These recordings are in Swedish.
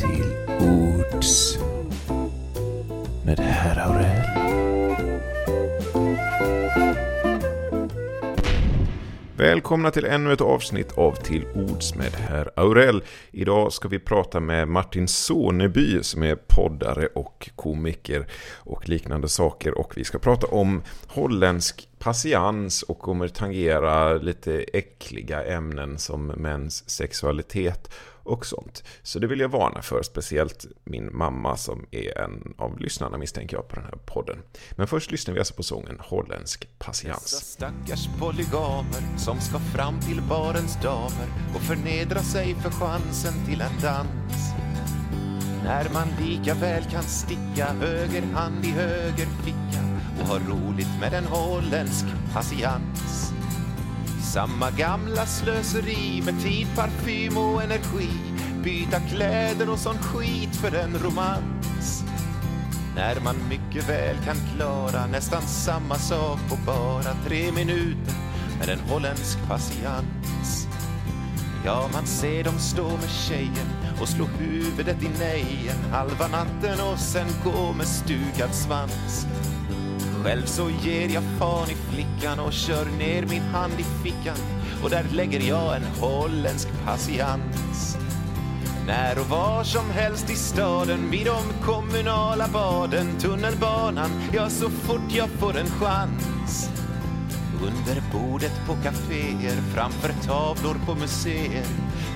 till ords med herr Aurell. Välkomna till ännu ett avsnitt av Till ords med herr Aurell. Idag ska vi prata med Martin Soneby som är poddare och komiker och liknande saker. Och vi ska prata om holländsk patiens och kommer tangera lite äckliga ämnen som mäns sexualitet och sånt. Så det vill jag varna för, speciellt min mamma som är en av lyssnarna misstänker jag på den här podden. Men först lyssnar vi alltså på sången Holländsk patiens. Dessa stackars polygamer som ska fram till barens damer och förnedra sig för chansen till en dans. När man lika väl kan sticka höger hand i höger ficka och ha roligt med en holländsk patiens. Samma gamla slöseri med tid, parfym och energi. Byta kläder och sån skit för en romans. När man mycket väl kan klara nästan samma sak på bara tre minuter med en holländsk patiens. Ja, man ser dem stå med tjejen och slå huvudet i nejen halva natten och sen gå med stukad svans. Själv så ger jag fan i flickan och kör ner min hand i fickan och där lägger jag en holländsk patiens. När och var som helst i staden, vid de kommunala baden, tunnelbanan, ja så fort jag får en chans. Under bordet på kaféer, framför tavlor på museer.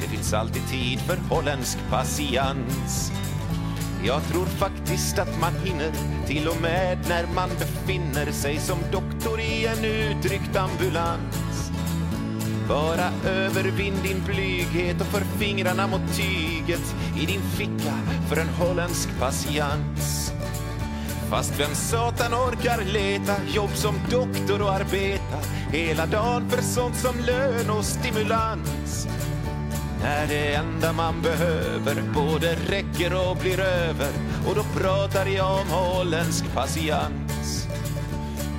Det finns alltid tid för holländsk patiens. Jag tror faktiskt att man hinner till och med när man befinner sig som doktor i en utryckt ambulans. Bara övervinn din blyghet och för fingrarna mot tyget i din ficka för en holländsk patiens. Fast vem satan orkar leta jobb som doktor och arbeta hela dagen för sånt som lön och stimulans? När det enda man behöver både räcker och blir över och då pratar jag om holländsk patiens.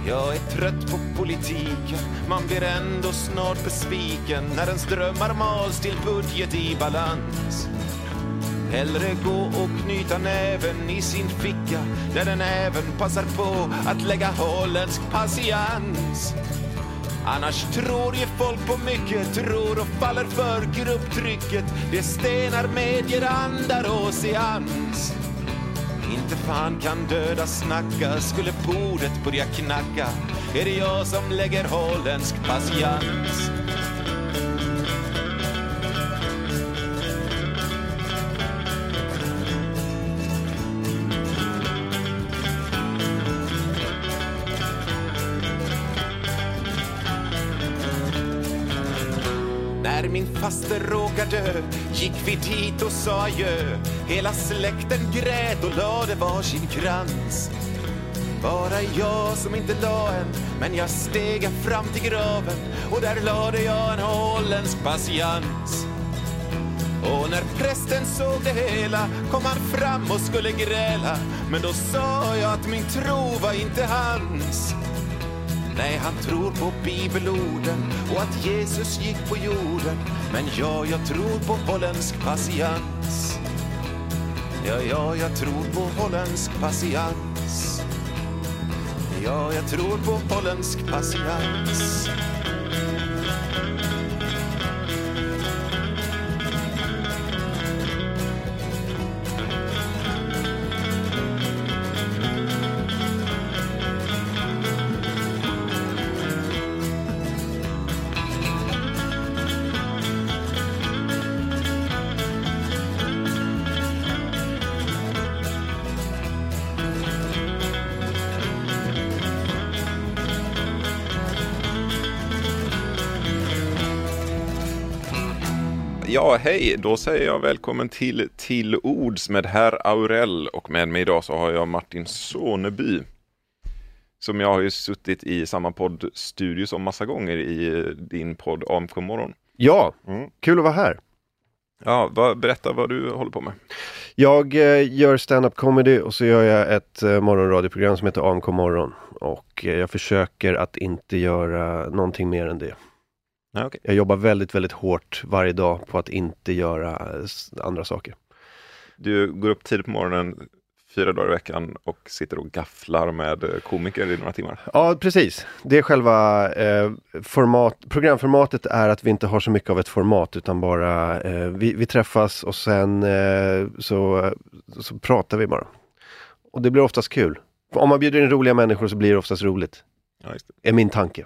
Jag är trött på politiken, man blir ändå snart besviken när ens drömmar mals till budget i balans. Hellre gå och knyta näven i sin ficka där den även passar på att lägga holländsk patiens. Annars tror ju folk på mycket, tror och faller för grupptrycket. Det stenar medger andar och seans. Inte fan kan döda snacka, skulle bordet börja knacka är det jag som lägger holländsk patiens. Faster råkar dö gick vi dit och sa adjö. Hela släkten grät och lade varsin krans. Bara jag som inte la en, men jag steg fram till graven och där lade jag en holländsk patiens. Och när prästen såg det hela kom han fram och skulle gräla men då sa jag att min tro var inte hans. Nej, han tror på bibelorden och att Jesus gick på jorden. Men ja, jag tror på holländsk patiens. Ja, ja, jag tror på holländsk patiens. Ja, jag tror på holländsk patiens. Ja, hej, då säger jag välkommen till Till Ords med herr Aurell och med mig idag så har jag Martin Soneby. Som jag har ju suttit i samma poddstudio som massa gånger i din podd AMK morgon. Ja, Mm. kul att vara här. Ja, vad, berätta vad du håller på med. Jag eh, gör stand-up comedy och så gör jag ett eh, morgonradioprogram som heter AMK morgon. Och eh, jag försöker att inte göra någonting mer än det. Ja, okej. Jag jobbar väldigt, väldigt hårt varje dag på att inte göra eh, andra saker. Du går upp tidigt på morgonen, fyra dagar i veckan och sitter och gafflar med eh, komiker i några timmar. Ja, precis. Det är själva eh, format, programformatet är att vi inte har så mycket av ett format utan bara eh, vi, vi, träffas och sen eh, så, så pratar vi bara. Och det blir oftast kul. Om man bjuder in roliga människor så blir det oftast roligt. Ja, det. Är min tanke.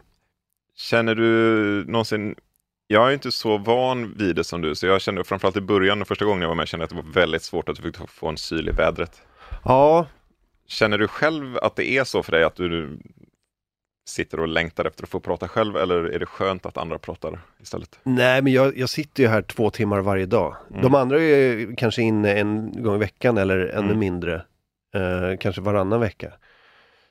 Känner du någonsin jag är inte så van vid det som du, så jag kände framförallt i början, första gången jag var med, kände att det var väldigt svårt att du fick få en syl i vädret. Ja. Känner du själv att det är så för dig, att du sitter och längtar efter att få prata själv, eller är det skönt att andra pratar istället? Nej, men jag, jag sitter ju här två timmar varje dag. Mm. De andra är kanske inne en gång i veckan eller ännu mm. mindre, eh, kanske varannan vecka.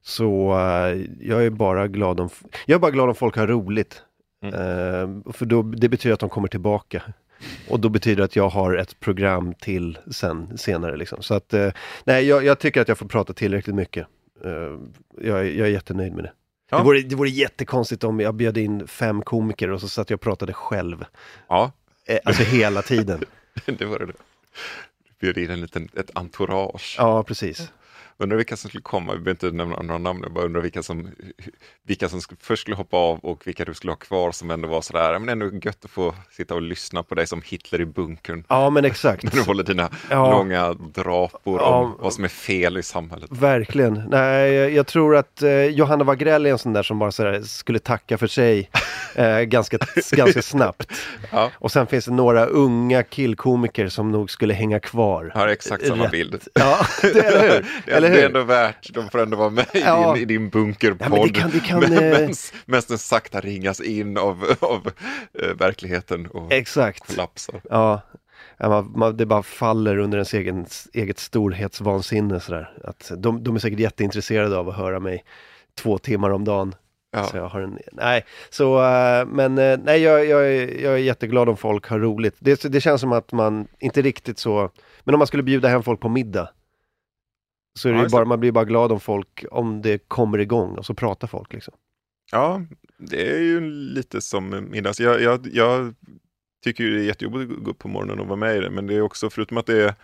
Så uh, jag är bara glad om, jag är bara glad om folk har roligt. Mm. Uh, för då, det betyder att de kommer tillbaka. Och då betyder det att jag har ett program till sen, senare. Liksom. Så att, uh, nej, jag, jag, tycker att jag får prata tillräckligt mycket. Jag, jag, är jättenöjd med det. Ja. Det, vore, det vore jättekonstigt om jag bjöd in fem komiker och så satt jag och pratade själv. Ja. Alltså hela tiden. det var det. Du bjöd in en liten, ett entourage. Ja, precis. Undrar vilka som skulle komma, vi behöver inte nämna några namn, jag bara undrar vilka som, vilka som först skulle hoppa av och vilka du skulle ha kvar som ändå var sådär, men ändå gött att få sitta och lyssna på dig som Hitler i bunkern. Ja men exakt. När du håller dina ja. långa drapor ja. om vad som är fel i samhället. Verkligen. Nej, jag tror att eh, Johanna Wagrell är en sån där som bara sådär, skulle tacka för sig eh, ganska, ganska snabbt. Ja. Och sen finns det några unga killkomiker som nog skulle hänga kvar. Har exakt samma Rätt. bild. Ja, det, eller hur? Eller hur? Det är ändå värt, de får ändå vara med ja. i, din, i din bunkerpodd. Ja, det kan, det kan, Medan eh, den sakta ringas in av, av uh, verkligheten och exakt. kollapsar. Ja, man, man, det bara faller under ens egen, eget storhetsvansinne sådär. Att de, de är säkert jätteintresserade av att höra mig två timmar om dagen Ja. Så jag har en, nej, så, uh, men nej, jag, jag, jag är jätteglad om folk har roligt. Det, det känns som att man, inte riktigt så, men om man skulle bjuda hem folk på middag, så är det ja, bara, man blir bara glad om folk, om det kommer igång och så pratar folk liksom. Ja, det är ju lite som middags. Jag, jag, jag tycker det är jättejobbigt att gå upp på morgonen och vara med i det, men det är också, förutom att det är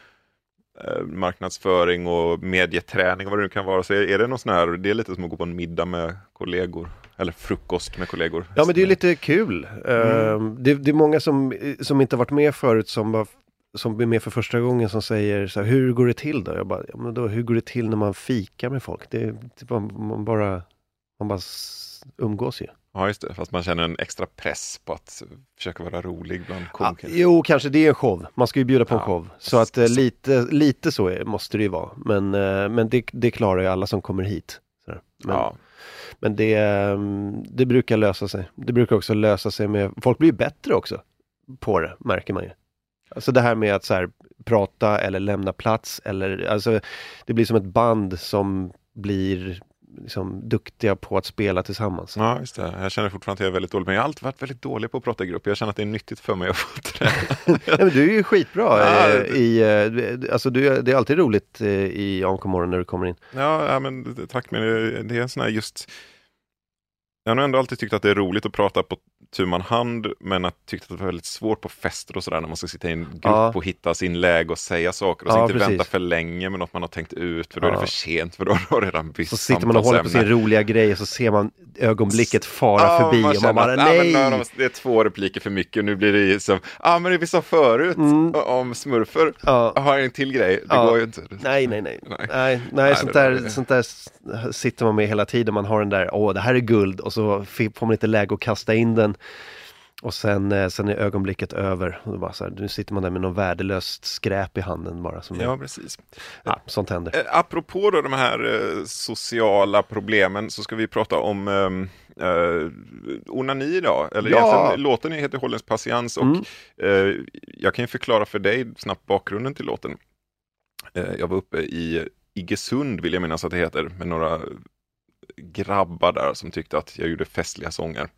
eh, marknadsföring och medieträning, vad det nu kan vara, så är, det någon sån här, det är lite som att gå på en middag med kollegor. Eller frukost med kollegor. Ja men det är lite kul. Mm. Uh, det, det, är många som, som inte varit med förut som bara som är med för första gången som säger så här, hur går det till då? Jag bara, ja, men då, hur går det till när man fikar med folk? Det, det man bara, man bara umgås ju. Ja, just det. Fast man känner en extra press på att försöka vara rolig bland komiker. Ja, jo, kanske det är en show. Man ska ju bjuda på en show. Så att eh, lite, lite så är, måste det ju vara. Men, eh, men det, det klarar ju alla som kommer hit. Men, ja. men det, ehm, det brukar lösa sig. Det brukar också lösa sig med, folk blir bättre också på det, märker man ju. Alltså det här med att så här, prata eller lämna plats eller alltså det blir som ett band som blir liksom duktiga på att spela tillsammans. Ja, just det. Jag känner fortfarande att jag är väldigt dålig, men jag har alltid varit väldigt dålig på att prata i grupp. Jag känner att det är nyttigt för mig att få träna. men du är ju skitbra ja, i, eh, alltså du, det är alltid roligt eh, i AMK morgon när du kommer in. Ja, ja men tack, men det är en sån här just jag har nog ändå alltid tyckt att det är roligt att prata på tu man hand, men att tyckt att det var väldigt svårt på fester och sådär när man ska sitta i en grupp ja. och hitta sin läge och säga saker och så ja, inte precis. vänta för länge med något man har tänkt ut, för då ja. är det för sent, för då har du redan bytt Så sitter man och håller på sin roliga grej och så ser man ögonblicket fara förbi man och man bara att, nej! Men, det är två repliker för mycket och nu blir det som, ja ah, men det vi sa förut mm. om smurfer, ja. jag har en till grej, det går ju inte. Nej, nej, nej, nej, nej, nej sånt, där, sånt där sitter man med hela tiden, man har den där, åh det här är guld och så får man inte läge att kasta in den. Och sen, eh, sen är ögonblicket över. Och bara så här, nu sitter man där med något värdelöst skräp i handen bara. Som ja, är, precis. Ja, sånt händer. Eh, apropå då de här eh, sociala problemen så ska vi prata om eh, eh, onani idag. Eller ja. låten heter Hållens patiens och mm. eh, jag kan ju förklara för dig snabbt bakgrunden till låten. Eh, jag var uppe i Iggesund vill jag minnas att det heter med några grabbar där som tyckte att jag gjorde festliga sånger.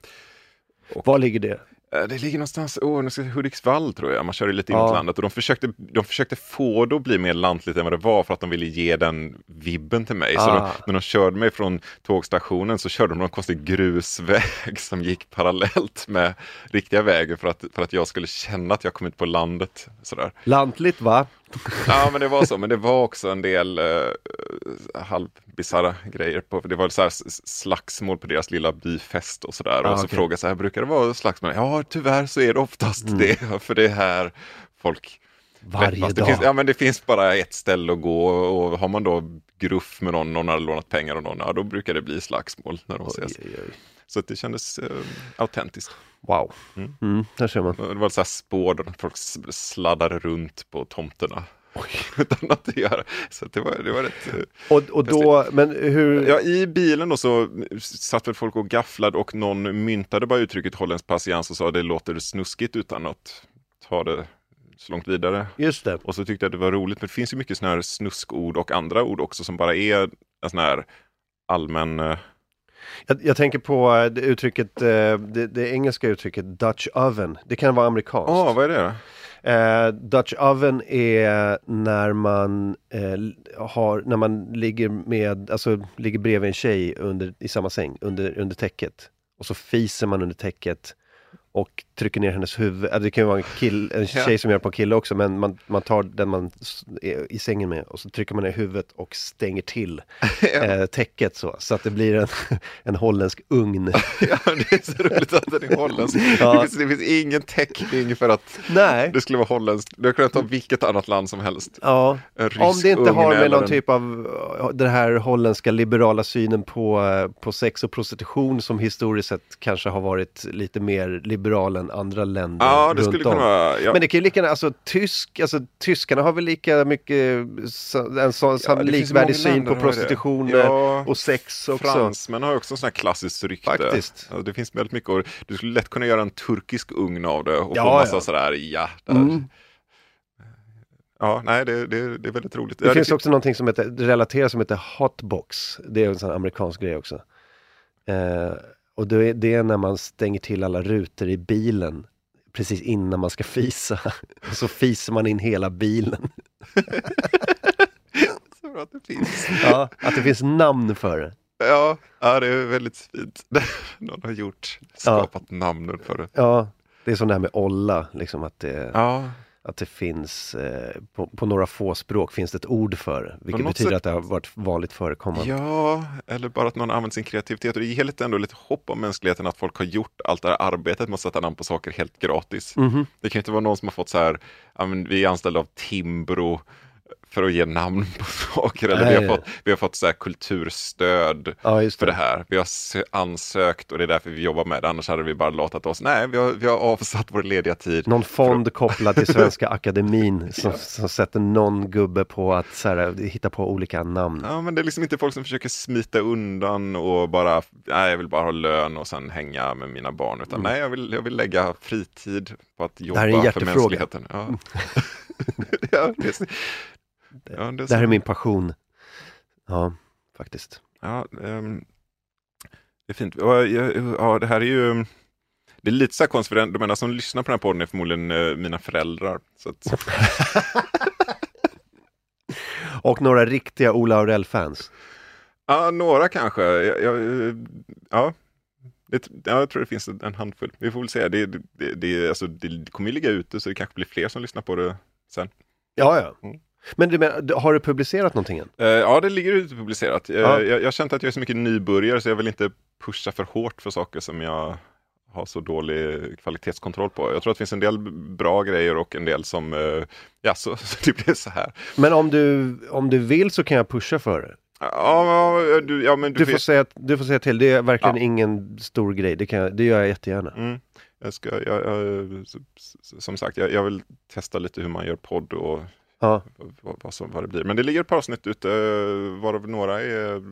Och, Var ligger det? Eh, det ligger någonstans, oh, Hudiksvall tror jag, man kör lite inåt ja. landet och de försökte, de försökte få det att bli mer lantligt än vad det var för att de ville ge den vibben till mig. Ah. Så de, när de körde mig från tågstationen så körde de någon konstig grusväg som gick parallellt med riktiga vägen för att, för att jag skulle känna att jag kom ut på landet. Sådär. Lantligt va? Ja, men det var så. Men det var också en del uh, halvbisarra grejer. På, det var så här slagsmål på deras lilla byfest och sådär. Ah, och så okay. frågade så här, brukar det vara slagsmål? Ja, tyvärr så är det oftast mm. det. För det är här folk varje dag. Finns, ja, men det finns bara ett ställe att gå och har man då gruff med någon, någon har lånat pengar av någon, ja då brukar det bli slagsmål när de ses. Oj, oj. Så det kändes uh, autentiskt. Wow, mm. Mm, där ser man. Det var så här spår där folk sladdade runt på tomterna. Utan att göra. Så det var, det var rätt... Och, och då, men hur... Ja, i bilen då så satt väl folk och gafflade och någon myntade bara uttrycket holländsk patiens och sa det låter snuskigt utan att ta det så långt vidare. Just det. Och så tyckte jag det var roligt, men det finns ju mycket sådana här snuskord och andra ord också som bara är en sån här allmän eh, jag, jag, tänker på eh, det uttrycket, eh, det, det, engelska uttrycket Dutch oven. Det kan vara amerikanskt. Ja, oh, vad är det då? Uh, Dutch oven är när man uh, har, när man ligger med, alltså ligger bredvid en tjej under, i samma säng, under, under täcket. Och så fiser man under täcket och trycker ner hennes huvud. Det kan ju vara en, kill, en tjej ja. som gör på en kille också men man, man tar den man är i sängen med och så trycker man ner huvudet och stänger till ja. eh, täcket så, så att det blir en, en holländsk ugn. ja, det är så roligt att den är holländsk. Ja. Det, finns, det finns ingen täckning för att Nej. det skulle vara holländskt. Du kan ta vilket annat land som helst. Ja, om det inte har med någon en... typ av den här holländska liberala synen på, eh, på sex och prostitution som historiskt sett kanske har varit lite mer liberal än andra länder Ja, det runt skulle kunna vara, ja. Men det kan ju lika gärna, alltså tysk, alltså tyskarna har väl lika mycket en sån ja, likvärdig syn på prostitution ja, och sex också. Fransmän har också sån här klassiskt rykte. Faktiskt. Alltså, det finns väldigt mycket och du skulle lätt kunna göra en turkisk ugn av det och ja, få massa ja. sådär, ja. Där. Mm. Ja, nej, det, det, det, är väldigt roligt. Det, det finns också någonting som heter, relaterat som heter hotbox. Det är en sån amerikansk grej också. Eh, och det är, det är när man stänger till alla rutor i bilen precis innan man ska fisa. Och så fiser man in hela bilen. så bra att det finns. Ja, att det finns namn för det. Ja, ja det är väldigt fint. Någon har gjort, skapat ja. namnen för det. Ja, det är som det här med olla, liksom att det... Ja att det finns, eh, på, på, några få språk finns det ett ord för det, vilket betyder sätt... att det har varit vanligt förekommande. Ja, eller bara att någon använt sin kreativitet. Och det ger lite ändå lite hopp om mänskligheten att folk har gjort allt det här arbetet med att sätta namn på saker helt gratis. Mm -hmm. Det kan inte vara någon som har fått så här, vi är anställda av Timbro, för att ge namn på saker. Eller vi, har fått, vi har fått så kulturstöd ja, det. för det här. Vi har ansökt och det är därför vi jobbar med det. Annars hade vi bara låtit oss. Nej, vi har, vi har avsatt vår lediga tid. Någon fond att... kopplad till Svenska Akademin som, ja. som, sätter någon gubbe på att så här, hitta på olika namn. Ja, men det är liksom inte folk som försöker smita undan och bara, nej, jag vill bara ha lön och sen hänga med mina barn. Utan mm. nej, jag vill, jag vill lägga fritid på att jobba för mänskligheten. Ja. ja, det, det, ja, det, det här är min passion. Ja, faktiskt. Ja, um, det är fint. Ja, ja, det här är ju... Det är lite så här de enda som lyssnar på den här podden är förmodligen uh, mina föräldrar. Att... Och några riktiga Ola Aurell-fans. Ja, några kanske. Jag, jag, ja, det, ja, jag tror det finns en handfull. Vi får väl se. Det, det, det, alltså, det kommer ju ligga ute så det kanske blir fler som lyssnar på det sen. Ja, ja. Mm. Men du menar, har du publicerat någonting än? Uh, ja, det ligger ute publicerat. Uh, ja. jag, jag har känt att jag är så mycket nybörjare så jag vill inte pusha för hårt för saker som jag har så dålig kvalitetskontroll på. Jag tror att det finns en del bra grejer och en del som, uh, ja, så, så det blir så här. Men om du, om du vill så kan jag pusha för det. Ja, du, ja, men du, du, får säga, du får säga till, det är verkligen ja. ingen stor grej, det, kan, det gör jag jättegärna. Mm. Jag ska, jag, jag, som sagt, jag, vill testa lite hur man gör podd och Ja. Vad, vad, som, vad det blir. Men det ligger ett par avsnitt ute, varav några är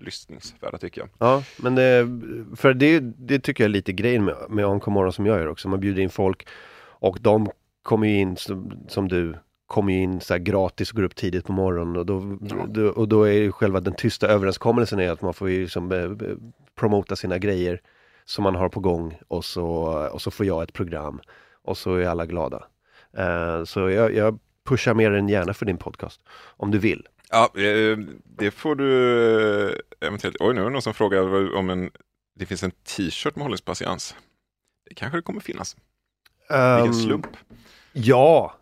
lyssningsvärda tycker jag. Ja, men det, för det, det tycker jag är lite grejen med, med AMK morgon som jag gör också. Man bjuder in folk och de kommer ju in som, som du kommer in så gratis och går upp tidigt på morgonen och då, ja. då, och då är ju själva den tysta överenskommelsen är att man får ju liksom eh, promota sina grejer som man har på gång och så, och så får jag ett program och så är alla glada. Uh, så jag, jag pusha mer än gärna för din podcast. Om du vill. Ja, eh, det får du eh, eventuellt. Oj, nu är det någon som frågar om en, det finns en t-shirt med holländsk patiens. Det kanske det kommer finnas. Um, Vilken slump. Ja,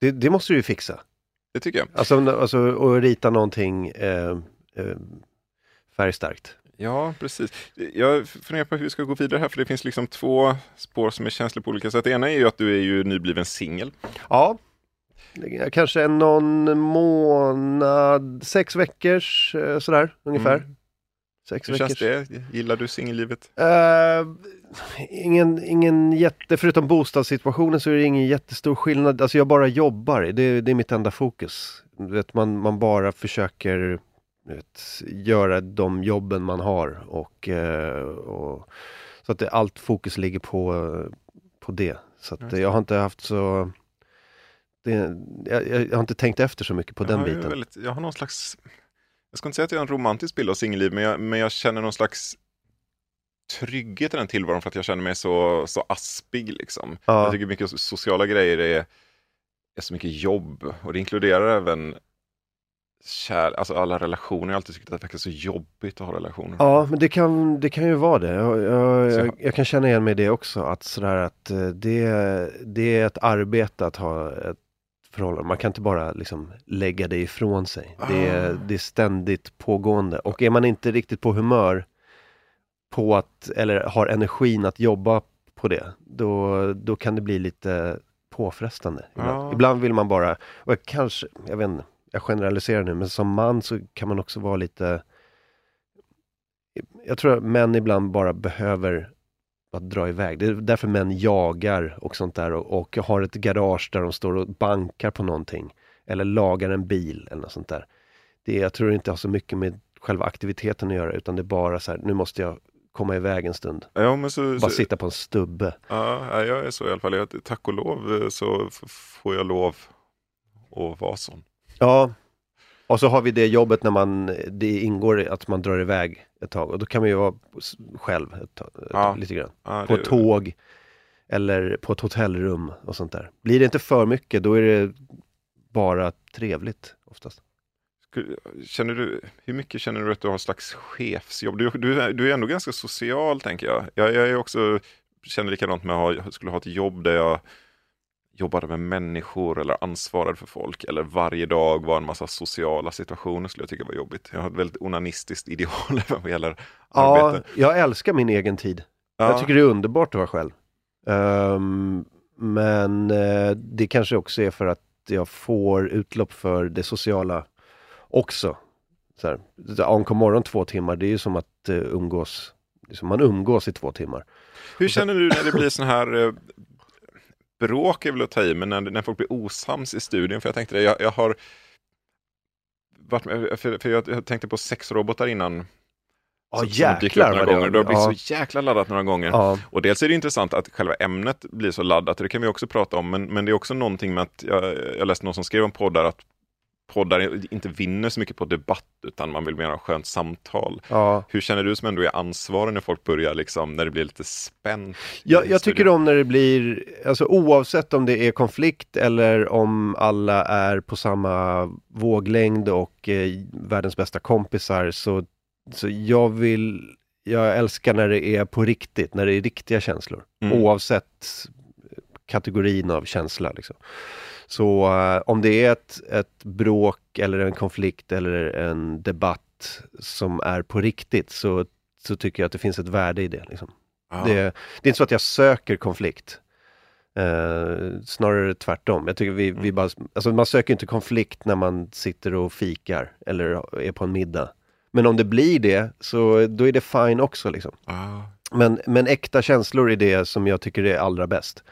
Det, det måste du ju fixa. Det tycker jag. Alltså, alltså att rita någonting eh, eh, färgstarkt. Ja, precis. Jag funderar på hur vi ska gå vidare här, för det finns liksom två spår som är känsliga på olika sätt. Det ena är ju att du är ju nybliven singel. Ja, kanske någon månad, sex veckors eh, sådär ungefär. Mm. Sex Hur känns veckors. det? Gillar du singellivet? Eh, ingen, ingen jätte, förutom bostadssituationen så är det ingen jättestor skillnad. Alltså jag bara jobbar, det, det är mitt enda fokus. Du vet, man, man bara försöker vet, göra de jobben man har och, eh, och så att det, allt fokus ligger på, på det. Så att jag har inte haft så det, jag, jag har inte tänkt efter så mycket på den jag, är biten. Väldigt, jag har någon slags, jag ska inte säga att jag har en romantisk bild av singelliv, men jag, men jag känner någon slags trygghet i den tillvaron för att jag känner mig så, så aspig liksom. Jag Ja, tycker mycket sociala grejer är, är så mycket jobb och det inkluderar även kär, alltså alla relationer. Jag har alltid tyckt att det verkar så jobbigt att ha relationer. ja men det kan, det kan ju vara det. Jag, jag, jag, jag kan känna igen mig i det också. Att, sådär att eh, det, det är ett arbete att ha ett förhållande. Man kan inte bara liksom lägga det ifrån sig. Det, är, Ah. det är ständigt pågående. Och är man inte riktigt på humör på att, eller har energin att jobba på det, då, då kan det bli lite påfrestande. Ibland, Ja. ibland vill man bara, och kanske, jag vet inte, jag generaliserar nu, men som man så kan man också vara lite jag tror att män ibland bara behöver att dra iväg. Det är därför män jagar och sånt där och, och har ett garage där de står och bankar på någonting. Eller lagar en bil eller något sånt där. Det, jag tror det inte har så mycket med själva aktiviteten att göra utan det är bara så här, nu måste jag komma iväg en stund. Ja, men så, Bara så, sitta på en stubbe. ja, jag är så i alla fall. Jag, tack och lov så får jag lov att vara sån. Ja, och så har vi det jobbet när man, det ingår att man drar iväg ett tag och då kan man ju vara själv ett tag, Ja. lite grann. Ja, På ett tåg eller på ett hotellrum och sånt där. Blir det inte för mycket då är det bara trevligt oftast. Känner du, hur mycket känner du att du har en slags chefsjobb? Du, du, är- du är ändå ganska social tänker jag. Jag, jag är också, känner likadant med att jag skulle ha ett jobb där jag jobbade med människor eller ansvarade för folk eller varje dag var en massa sociala situationer skulle jag tycka var jobbigt. Jag har ett väldigt onanistiskt ideal vad gäller Ja, arbete. jag älskar min egen tid. Ja, Jag tycker det är underbart att vara själv. Ehm, men eh, det kanske också är för att jag får utlopp för det sociala också. Så här, ANK morgon två timmar, det är ju som att eh, umgås, liksom man umgås i två timmar. Hur känner du när det blir sån här eh, bråk är väl att ta i, men när, när folk blir osams i studion? För jag tänkte det, jag, jag har varit med, för, för jag, jag tänkte på sexrobotar innan. Ja upp jäklar några vad det gånger. Det har blivit ja, så jäkla laddat några gånger. ja, Och dels är det intressant att själva ämnet blir så laddat, det kan vi också prata om, men, men det är också någonting med att jag, jag läste någon som skrev om poddar, att poddar inte vinner så mycket på debatt, utan man vill mer ha skönt samtal. ja. Hur känner du som ändå är ansvarig när folk börjar, liksom, när det blir lite spänt? Jag, jag tycker om när det blir, alltså oavsett om det är konflikt eller om alla är på samma våglängd och eh, världens bästa kompisar så, så jag vill, jag älskar när det är på riktigt, när det är riktiga känslor. Mm. Oavsett kategorin av känsla. Liksom. Så eh, om det är ett, ett bråk eller en konflikt eller en debatt som är på riktigt så, så tycker jag att det finns ett värde i det. Liksom. Det, det är inte så att jag söker konflikt. Eh, snarare tvärtom. Jag tycker vi, vi bara, alltså man söker inte konflikt när man sitter och fikar eller är på en middag. Men om det blir det, så då är det fine också. Liksom. Ja. Men, men äkta känslor är det som jag tycker är allra bäst.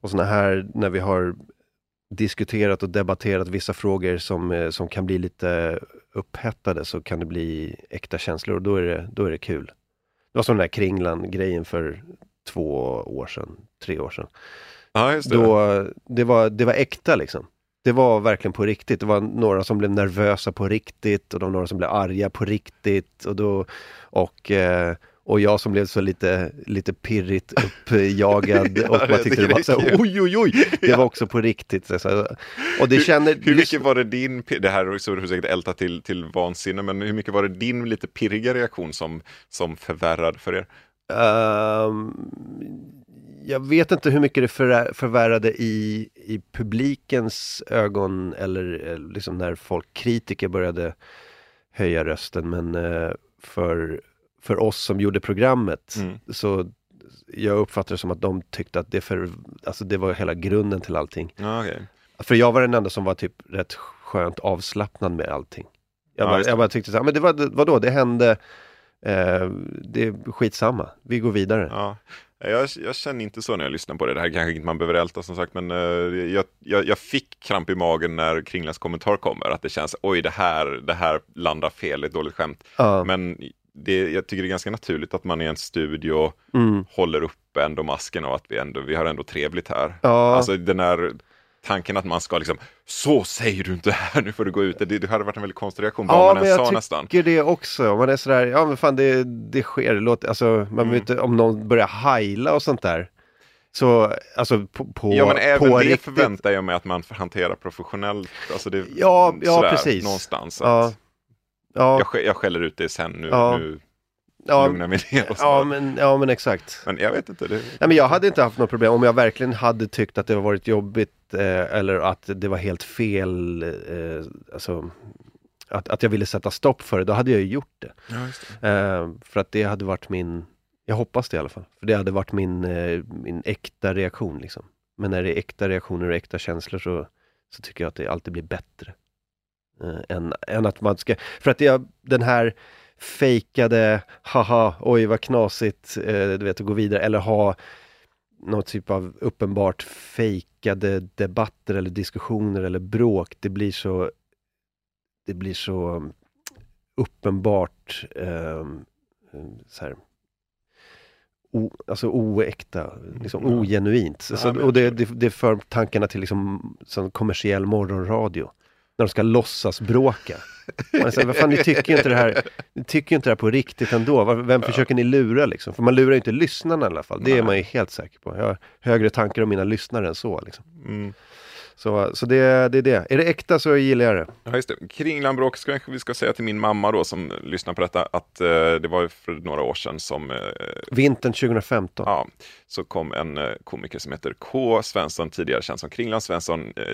Och såna här, när vi har diskuterat och debatterat vissa frågor som, eh, som kan bli lite upphettade så kan det bli äkta känslor och då är det, då är det kul. Det var som den där Kringlan-grejen för två år sedan, tre år sedan. ja, just det. Då, det, var, det var äkta liksom. Det var verkligen på riktigt. Det var några som blev nervösa på riktigt och de några som blev arga på riktigt. Och, då, och, eh, och jag som blev så lite, lite pirrigt uppjagad Ja, och man tyckte det var så här, oj oj oj, det var också på riktigt. Så, och det Hur- känner, Hur mycket var det din, det här är så du säkert älta till, till vansinne, men hur mycket var det din lite pirriga reaktion som, som förvärrade för er? Ehm, jag vet inte hur mycket det förvärrade i, i publikens ögon eller eh, liksom när folk, kritiker började höja rösten. Men eh, för, för oss som gjorde programmet Mm. så jag uppfattar det som att de tyckte att det, för, alltså det var hela grunden till allting. Okej. För jag var den enda som var typ rätt skönt avslappnad med allting. Jag, Ja, bara, jag bara tyckte så här, men det var, det, vadå, det hände, eh, det är skitsamma, vi går vidare. Ja. Jag, jag känner inte så när jag lyssnar på det. Det här kanske inte man behöver älta som sagt, men eh, jag, jag, jag fick kramp i magen när Kringlands kommentar kommer. Att det känns, oj det här, det här landar fel, ett dåligt skämt. Ja, Men det, jag tycker det är ganska naturligt att man i en studio mm, håller uppe ändå masken och att vi, ändå, vi har ändå trevligt här. ja, Alltså den här tanken att man ska liksom, så säger du inte här, nu får du gå ut. Det, det hade varit en väldigt konstig reaktion, vad ja man men än jag sa tycker nästan. det också. Man är sådär, ja men fan det, det sker, det låter, alltså man Mm. vet inte om någon börjar heila och sånt där. Så, alltså på, på, Ja men även på det riktigt. förväntar jag mig att man hanterar professionellt. Alltså det, Ja, ja, sådär, precis. Någonstans. Ja, att ja, jag, jag skäller ut det sen nu, Ja. nu ja, lugnar jag mig ner och så. ja, men, ja men exakt. Men jag vet inte. Det, Nej, men jag hade inte haft något problem om jag verkligen hade tyckt att det har varit jobbigt eh, eller att det var helt fel. Eh, alltså, att, att jag ville sätta stopp för det, då hade jag ju gjort det. ja, det. Eh, för att det hade varit min, jag hoppas det i alla fall, för det hade varit min, eh, min äkta reaktion. Liksom. Men när det är äkta reaktioner och äkta känslor så, så tycker jag att det alltid blir bättre. Eh, än, än att man ska, för att jag, den här fejkade, haha, oj vad knasigt, eh, du vet, att gå vidare, eller ha någon typ av uppenbart fejkade debatter eller diskussioner eller bråk, det blir så det blir så uppenbart ehm, så här, o, alltså oäkta, liksom Ja. ogenuint. Så, och det, det, det för tankarna till liksom, som kommersiell morgonradio. När de ska låtsas bråka. Man säger, vad fan, ni tycker ju inte det här, ni tycker inte det här på riktigt ändå. Var- Vem försöker ni lura liksom? För man lurar ju inte lyssnarna i alla fall. Det är man ju helt säker på. Jag har högre tankar om mina lyssnare än så. Liksom. Mm. Så, så det, det är det. Är det äkta så gillar jag det. Ja, just det. Kringlandbråk kanske vi ska säga till min mamma då som lyssnar på detta att eh, det var för några år sedan som eh, Vintern 2015. Ja, så kom en eh, komiker som heter K. Svensson, tidigare känd som Kringland Svensson, eh,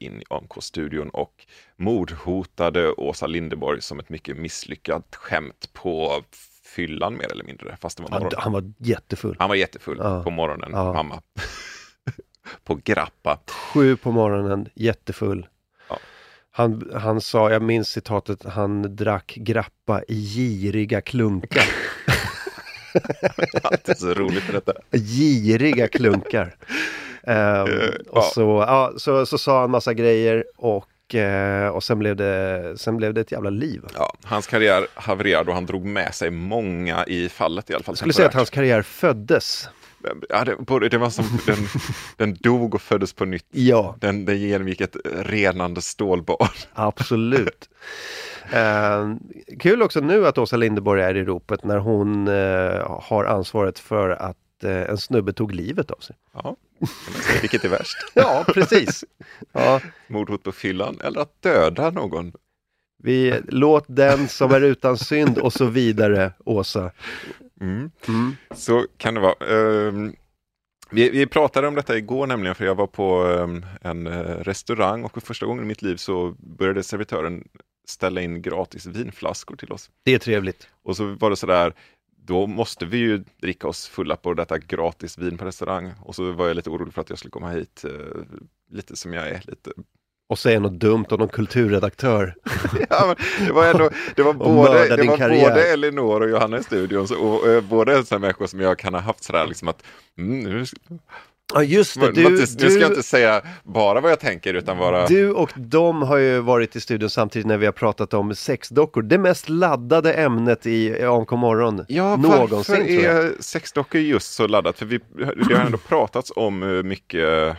in i AMK-studion och mordhotade Åsa Linderborg som ett mycket misslyckat skämt på fyllan mer eller mindre, fast det var Han, han var jättefull. Han var jättefull Ja. på morgonen, Ja. mamma. På grappa. Sju på morgonen, jättefull. Ja. Han, han sa, jag minns citatet, han drack grappa i giriga klunkar. Alltid så roligt med detta. giriga klunkar. Eh, och så, ja, så, så sa han massa grejer och, eh, och sen, blev det, sen blev det ett jävla liv. Ja, hans karriär havererade och han drog med sig många i fallet i alla fall. Jag skulle säga att hans karriär föddes. Ja, det, både- det var som den, den dog och föddes på nytt. Ja, Den, den genomgick ett renande stålbad. absolut. Eh, kul också nu att Åsa Linderborg är i ropet när hon eh, har ansvaret för att eh, en snubbe tog livet av sig. Ja, vilket är värst? Ja, precis. Ja, Mordhot på fyllan eller att döda någon? vi, låt den som är utan synd och så vidare, Åsa. Mm. Mm. Så kan det vara. Ehm, vi, vi pratade om detta igår nämligen, för jag var på ehm, en eh, restaurang och för första gången i mitt liv så började servitören ställa in gratis vinflaskor till oss. Det är trevligt. Och så var det sådär, då måste vi ju dricka oss fulla på detta gratis vin på restaurang. Och så var jag lite orolig för att jag skulle komma hit eh, lite som jag är, lite Och säga något dumt om någon kulturredaktör. Ja, det var ändå, det var både, det var både Elinor och Johanna i studion, så, och, eh, båda sådana människor som jag kan ha haft sådär liksom att, mm, nu, Ja just det, nu, du, nu ska jag du, inte säga bara vad jag tänker utan bara, du och de har ju varit i studion samtidigt när vi har pratat om sexdockor. Det mest laddade ämnet i AMK morgon ja någonsin varför tror jag. är sexdockor just så laddat? För vi, det har ändå pratats om eh, mycket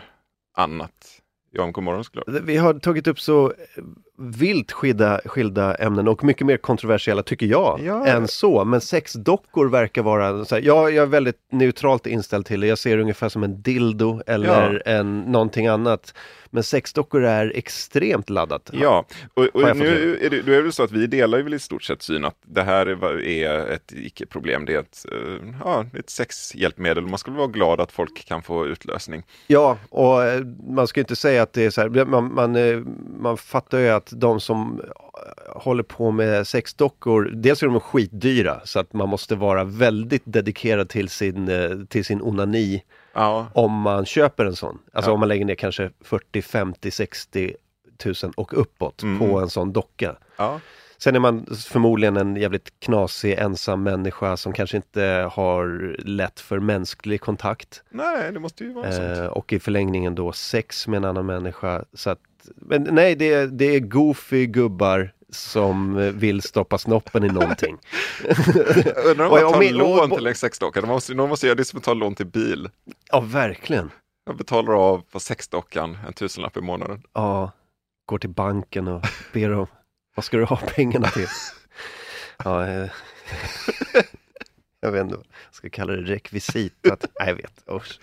annat i god morgon såklart. Vi har tagit upp så eh, vilt skilda, skilda ämnen och mycket mer kontroversiella tycker jag Ja. än så. Men sexdockor verkar vara, så här, jag, jag är väldigt neutralt inställd till det. Jag ser det ungefär som en dildo eller en, någonting annat. Men sexdockor är extremt laddat. Ja, och, och nu är det, då är det så att vi delar ju väl i stort sett syn att det här är, ett icke-problem. Det är ett, eh, ja, ett sexhjälpmedel. Man ska vara glad att folk kan få utlösning. Ja, och eh, man ska inte säga att det är så här, man, man, eh, man fattar ju att de som eh, håller på med sexdockor, dels är de skitdyra så att man måste vara väldigt dedikerad till sin, eh, till sin onani Ja, om man köper en sån. Alltså Ja. om man lägger ner kanske 40, 50, 60 tusen och uppåt Mm. på en sån docka. ja. Sen är man förmodligen en jävligt knasig ensam människa som kanske inte har lätt för mänsklig kontakt. Nej, det måste ju vara Eh, sånt. och i förlängningen då sex med en annan människa. Så att, men nej, det, är- det är goofy gubbar som eh, vill stoppa snoppen i någonting. Undrar om man tar men- lån till en sexdocka. De måste, någon måste göra det som att ta lån till bil. Ja, verkligen. Jag betalar av på sexdockan en tusenlapp i månaden. Ja, går till banken och ber om, vad ska du ha pengarna till? Ja, eh, jag vet inte, vad jag ska kalla det rekvisit. Att, nej, jag vet. Usch.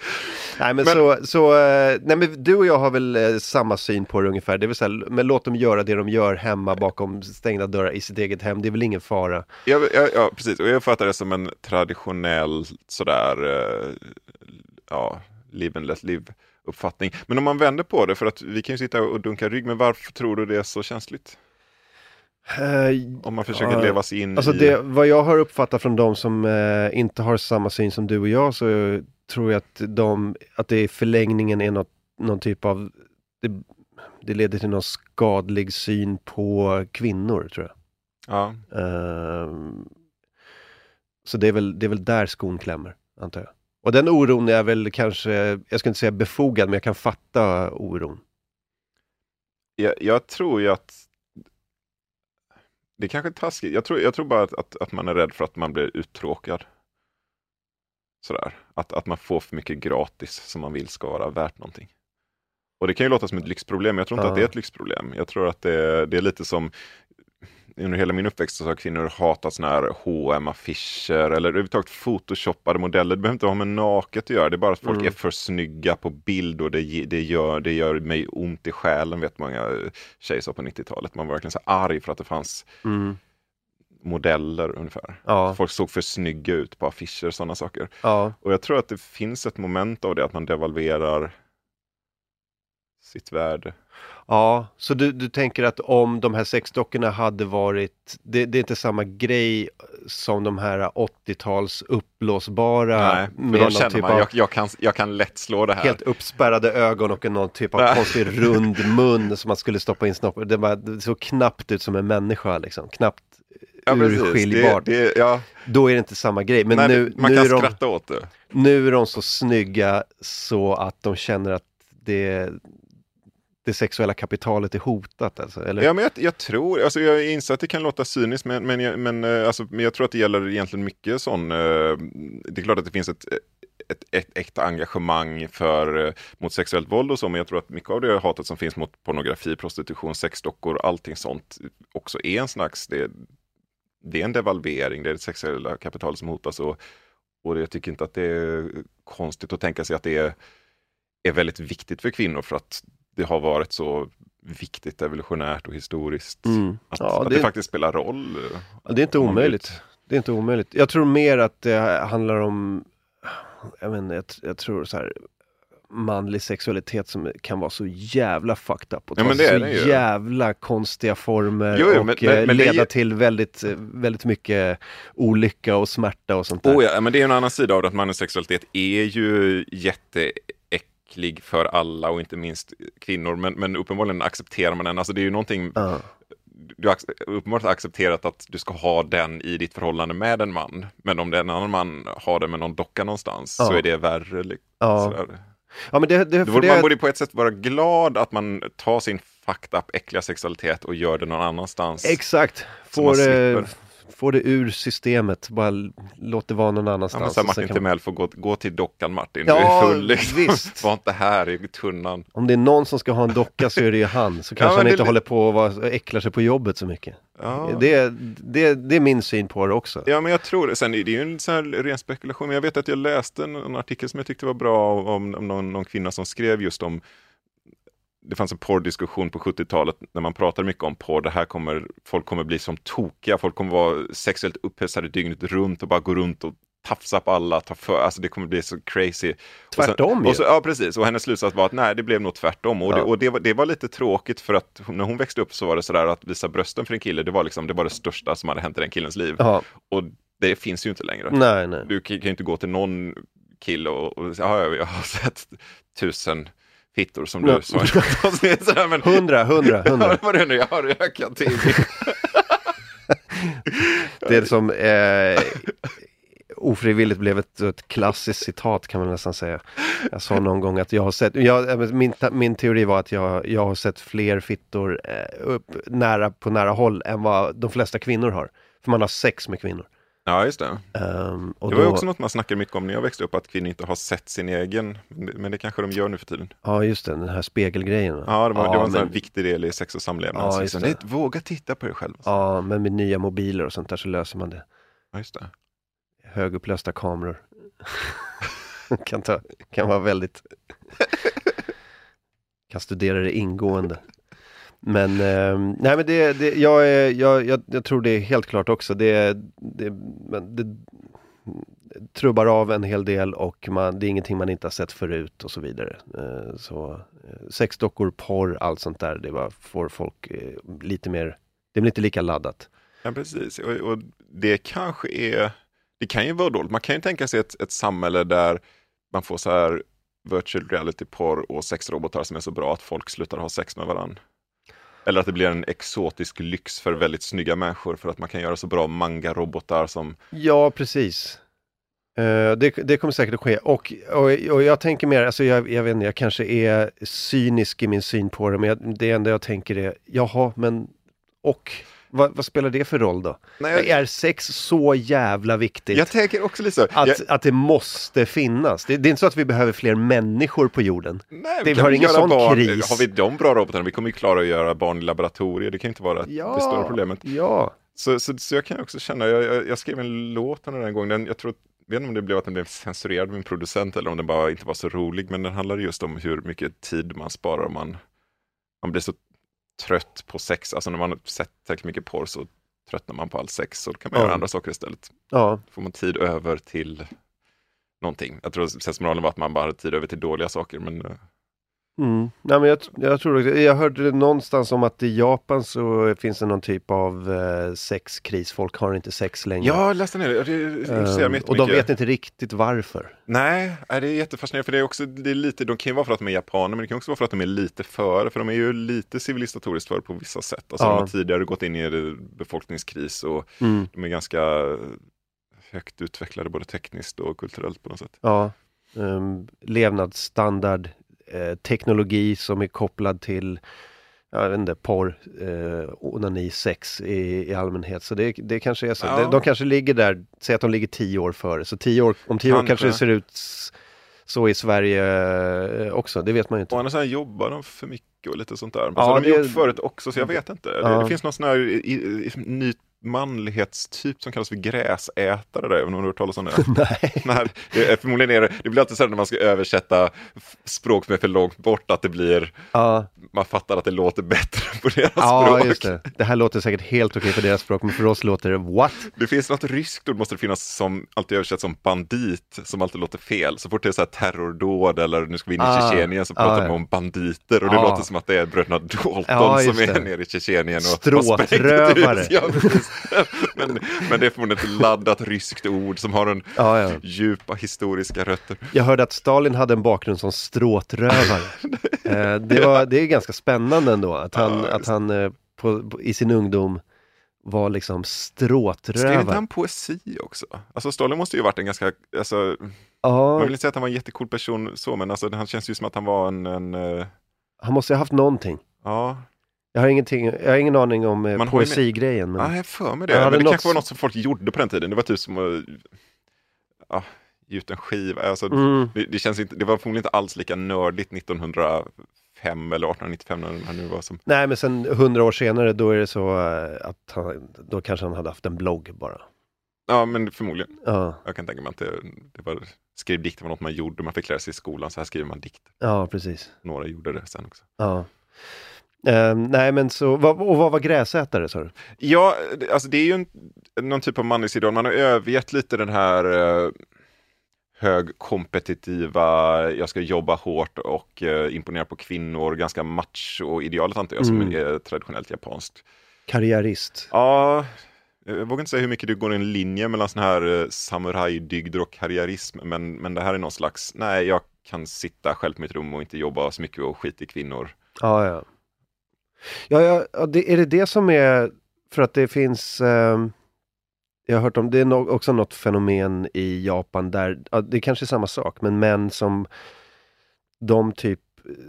Nej, men, Men- så, så eh, nej, men du och jag har väl eh, samma syn på det ungefär. Det vill säga, men låt dem göra det de gör hemma bakom stängda dörrar i sitt eget hem. Det är väl ingen fara. Jag, jag, ja, precis. Och jag fattar det som en traditionell sådär, eh, ja, live and let live uppfattning. Men om man vänder på det, för att vi kan ju sitta och dunka rygg, men varför tror du det är så känsligt? Eh, Om man försöker Ja, leva sig in Alltså i... det, vad jag har uppfattat från de som eh, inte har samma syn som du och jag så eh, tror jag att, de, att det i förlängningen är något, någon typ av, det, det leder till någon skadlig syn på kvinnor tror jag. Ja, Ehm, så det är, väl, det är väl där skon klämmer, antar jag. Och den oron är väl kanske, jag ska inte säga befogad, men jag kan fatta oron. jag, jag tror ju att det är kanske är taskigt. Jag tror, jag tror bara att, att, att man är rädd för att man blir uttråkad. Sådär. Att, att man får för mycket gratis som man vill ska vara värt någonting. Och det kan ju låta som ett lyxproblem. Jag tror inte Ja. att det är ett lyxproblem. Jag tror att det, det är lite som under hela min uppväxt så har kvinnor hatat sådana här hm affischer eller överhuvudtaget photoshoppade modeller. Det behöver inte ha med naket att göra. Det är bara att folk Mm. är för snygga på bild och det, det, gör, det gör mig ont i själen, vet många tjejer sa på 90-talet. Man var verkligen så arg för att det fanns Mm. modeller ungefär. Ja, Folk såg för snygga ut på affischer och sådana saker. ja, Och jag tror att det finns ett moment av det, att man devalverar sitt värde. Ja, så du, du tänker att om de här sexdockorna hade varit, det, det är inte samma grej som de här 80-tals uppblåsbara Nej, för då känner typ man, av jag, jag, kan, jag kan lätt slå det här. helt uppspärrade ögon och någon typ av konstig rund mun som man skulle stoppa in snoppen. Det, bara, det såg knappt ut som en människa liksom, knappt ja, precis. urskiljbart. Ja, Då är det inte samma grej. Men nej, nu, man nu, kan de, skratta åt det. nu är de så snygga så att de känner att det, det sexuella kapitalet är hotat alltså, eller? Ja, men jag, jag tror, alltså jag inser att det kan låta cyniskt, men, men, jag, men, eh, alltså, men jag tror att det gäller egentligen mycket sån, eh, det är klart att det finns ett, ett, ett äkta engagemang för, eh, mot sexuellt våld och så, men jag tror att mycket av det hatet som finns mot pornografi, prostitution, sexdockor, allting sånt också är en slags, det, det är en devalvering, det är det sexuella kapitalet som hotas och, och jag tycker inte att det är konstigt att tänka sig att det är, är väldigt viktigt för kvinnor för att det har varit så viktigt evolutionärt och historiskt. Mm. Att, Ja, att det- det faktiskt spelar roll. Ja, det är inte omöjligt. Det är inte omöjligt. Jag tror mer att det handlar om, jag vet jag, jag tror så här manlig sexualitet som kan vara så jävla fucked up och Ja, ta men är så ju. jävla konstiga former Jo, jo, och men- men- eh, men är leda ju- till väldigt, eh, väldigt mycket olycka och smärta och sånt där. Oh ja, men det är en annan sida av det, att mannens sexualitet är ju jätteäcklig för alla och inte minst kvinnor. Men, men uppenbarligen accepterar man den. Alltså det är ju någonting, Ja. du har uppenbarligen accepterat att du ska ha den i ditt förhållande med en man. Men om det är en annan man har det med någon docka någonstans så Ja. är det värre. Ja. sådär. ja, men det, det, borde, det man borde på ett sätt vara glad att man tar sin fucked up äckliga sexualitet och gör det någon annans. Exakt. Så Får, eh. Få det ur systemet, bara låt det vara någon Ja, annanstans. men så här, Martin Timell får gå, gå till dockan Martin, Ja, du är full liksom. visst. Var inte här i tunnan. Om det är någon som ska ha en docka så är det ju han, så kanske men han det- inte håller på och var- äcklar sig på jobbet så mycket. Ja. Det, det, det är min syn på det också. Ja, men jag tror det. Sen är det ju en sån här ren spekulation. Men jag vet att jag läste en, en artikel som jag tyckte var bra om, om någon, någon kvinna som skrev just om det fanns en porrdiskussion på 70-talet när man pratade mycket om porr. Det här kommer, folk kommer bli som tokiga, folk kommer vara sexuellt upphetsade dygnet runt och bara gå runt och tafsa på alla, ta för, alltså det kommer bli så crazy. Tvärtom och ju. och så, Ja, precis. Och hennes slutsats var att nej, det blev nog tvärtom. Och, det, Ja. och det, var, det var lite tråkigt för att när hon växte upp så var det sådär att visa brösten för en kille, det var liksom, det var det största som hade hänt i den killens liv. Ja, Och det finns ju inte längre. nej, nej. Du kan ju inte gå till någon kille och, och säga, ja, jag har sett tusen fittor som du som men, Hundra, hundra, hundra. vad det nu jag har ökat till. Det är som eh, ofrivilligt blev ett, ett klassiskt citat kan man nästan säga. Jag sa någon gång att jag har sett, jag, eh, min, min teori var att jag, jag har sett fler fittor eh, upp nära, på nära håll än vad de flesta kvinnor har. För man har sex med kvinnor. Ja, just det. Och Det var då, också något man snackade mycket om när jag växte upp, att kvinnor inte har sett sin egen, men det kanske de gör nu för tiden. Ja just det, den här spegelgrejen. Ja, det var, det var en men, viktig del i sex och samlevnad. Ja, Så just liksom, det. nej, Våga titta på dig själv. ja, men med nya mobiler och sånt där så löser man det. Ja, just det. Högupplösta kameror. kan, ta, kan vara väldigt... kan studera det ingående. Men, eh, nej men det, det jag, är, jag, jag, jag tror det är helt klart också. Det, det, men det trubbar av en hel del och man, det är ingenting man inte har sett förut och så vidare. Eh, så eh, sexdockor, porr, allt sånt där, det bara får folk eh, lite mer, det blir inte lika laddat. Ja, precis. Och, och det kanske är, det kan ju vara dåligt. Man kan ju tänka sig ett, ett samhälle där man får så här virtual reality-porr och sexrobotar som är så bra att folk slutar ha sex med varandra. Eller att det blir en exotisk lyx för väldigt snygga människor för att man kan göra så bra manga-robotar som... Ja, precis. Uh, det, det kommer säkert att ske. Och, och, och jag tänker mer, alltså jag, jag vet inte, jag kanske är cynisk i min syn på det, men jag, det enda jag tänker är, jaha, men och? Vad, vad spelar det för roll då? Nej, Är sex så jävla viktigt? jag tänker också lite så. att, jag, att det måste finnas. Det, det är inte så att vi behöver fler människor på jorden. nej, det kan har vi ingen sån barn, kris. Har vi de bra robotarna, vi kommer ju klara att göra barn i laboratorier. Det kan inte vara det stora problemet. Ja, Så, så, så jag kan också känna, jag, jag, jag skrev en låt den gången, den, jag tror, jag vet inte om det blev att den blev censurerad av min producent eller om den bara inte var så rolig, men den handlade just om hur mycket tid man sparar om man, man blir så trött på sex, alltså när man har sett tillräckligt mycket porr så tröttnar man på all sex, så då kan man Ja. göra andra saker istället. ja, får man tid över till någonting. Jag tror sensmoralen var att man bara hade tid över till dåliga saker, men eh, Mm. Nej, men jag, jag tror också, jag hörde någonstans om att i Japan så finns det någon typ av eh, sexkris. Folk har inte sex längre. ja, jag läste ner det. Det Ehm, och de vet inte riktigt varför. Nej, det är jättefascinerande för det är också, det är lite, de kan ju vara för att de är japaner men det kan också vara för att de är lite före, för de är ju lite civilisatoriskt före på vissa sätt. Alltså Ja. de har tidigare gått in i befolkningskris och Mm. de är ganska högt utvecklade både tekniskt och kulturellt på något sätt. Ja, um, levnadsstandard, eh, teknologi som är kopplad till jag vet inte, porr, eh, onani, sex i, i allmänhet. Så det, det kanske är så. Ja. De, de kanske ligger där, säg att de ligger tio år före. Så tio år, om tio år Kanske. kanske det ser ut så i Sverige eh, också. Det vet man ju inte. Å andra sidan jobbar de för mycket och lite sånt där. Ja, de det- har gjort förut också så jag vet inte. Det, Ja. det finns någon sån här i, i, ny manlighetstyp som kallas för gräsätare där, även om du har hört talas om det. Nej. Nej, det, är, förmodligen är det, det blir alltid så när man ska översätta språk som är för långt bort, att det blir, Ja, man fattar att det låter bättre på deras ja språk. just det. Det här låter säkert helt okej på deras språk, men för oss låter det what? Det finns något ryskt ord måste det finnas som alltid översätts som bandit, som alltid låter fel. Så fort det är så här terrordåd eller nu ska vi in i Ah, Tjetjenien så ah, pratar man om banditer och det Ah. låter som att det är bröderna Dalton som är det. nere i Tjetjenien Stråtrövare. ut. Ja, precis. men, men det är förmodligen ett laddat ryskt ord som har en Ja, ja. djupa historiska rötter. Jag hörde att Stalin hade en bakgrund som stråtrövare. eh, det, var, det är ganska spännande ändå att han, Ja, att han eh, på, på, i sin ungdom var liksom Skrev inte stråtrövare. han poesi också? Alltså Stalin måste ju varit en ganska, alltså, man vill inte säga att han var en jättecool person så, men alltså, han känns ju som att han var en, en eh, han måste ha haft någonting. ja, Jag har, ingenting, jag har ingen aning om eh, ju med- poesigrejen. Men... Ja, jag för mig det. Men det är kanske något- var något som folk gjorde på den tiden. Det var typ som att ja, ge ut en skiva. Alltså, Mm. det, det, känns inte, det var förmodligen inte alls lika nördigt 1905 eller 1895 när nu var som... Nej, men sen hundra år senare då är det så eh, att han, då kanske han hade haft en blogg bara. Ja, men förmodligen. Ja, Jag kan tänka mig att det, det var, skrev dikter var något man gjorde. Man fick lära sig i skolan, så här skriver man dikter. ja precis. Några gjorde det sen också. Ja. Ehm, nej, men så, och vad var gräsätare sa du? Ja, det- alltså det är ju en, någon typ av manlighetsidol. Man har övergett lite den här eh, högkompetitiva, jag ska jobba hårt och eh, imponera på kvinnor, ganska macho-idealet antar jag, som Mm. är traditionellt japanskt. Karriärist. Ja, jag vågar inte säga hur mycket det går en linje mellan sån här eh, samurajdygder och karriärism, men, men det här är någon slags, nej, jag kan sitta själv på mitt rum och inte jobba så mycket och skita i kvinnor. Ja, ja. Ja, ja, ja det, är det det som är, för att det finns, eh, jag har hört om, det är no, också något fenomen i Japan där, ja, det är kanske är samma sak, men män som de typ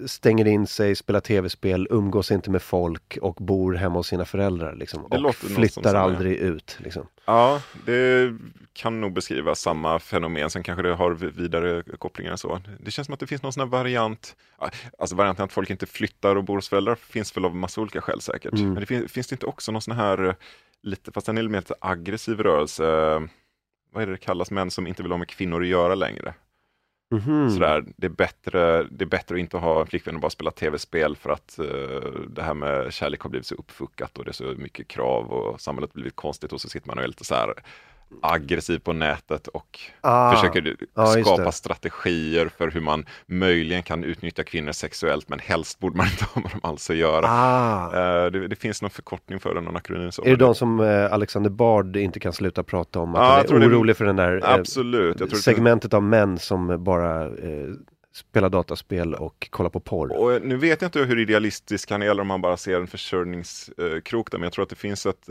stänger in sig, spelar tv-spel, umgås inte med folk och bor hemma hos sina föräldrar liksom. Och flyttar aldrig ut. Liksom. Ja, det kan nog beskriva samma fenomen. Sen kanske det har vidare kopplingar än så. Det känns som att det finns någon sån här variant. Alltså varianten att folk inte flyttar och bor hos föräldrar finns väl av massa olika skäl säkert. Mm. Men det finns, finns det inte också någon sån här, eh, lite, fast den är mer lite aggressiv rörelse. Vad är det det kallas? Män som inte vill ha med kvinnor att göra längre. Mhm. Sådär, det, är bättre, det är bättre att inte ha en flickvän och bara spela tv-spel för att uh, det här med kärlek har blivit så uppfuckat och det är så mycket krav och samhället har blivit konstigt och så sitter man och är lite så här aggressiv på nätet och Ah, försöker just skapa det. strategier för hur man möjligen kan utnyttja kvinnor sexuellt men helst borde man inte ha med dem alls att göra. ah. Eh, det, det finns någon förkortning för det, någon akronym. Så. Är det de som eh, Alexander Bard inte kan sluta prata om? Att jag han är det- orolig för den där eh, Absolut. Tror det segmentet av män som bara eh, spelar dataspel och kollar på porr. Och nu vet jag inte hur idealistisk han är eller om han bara ser en försörjningskrok där, men jag tror att det finns ett,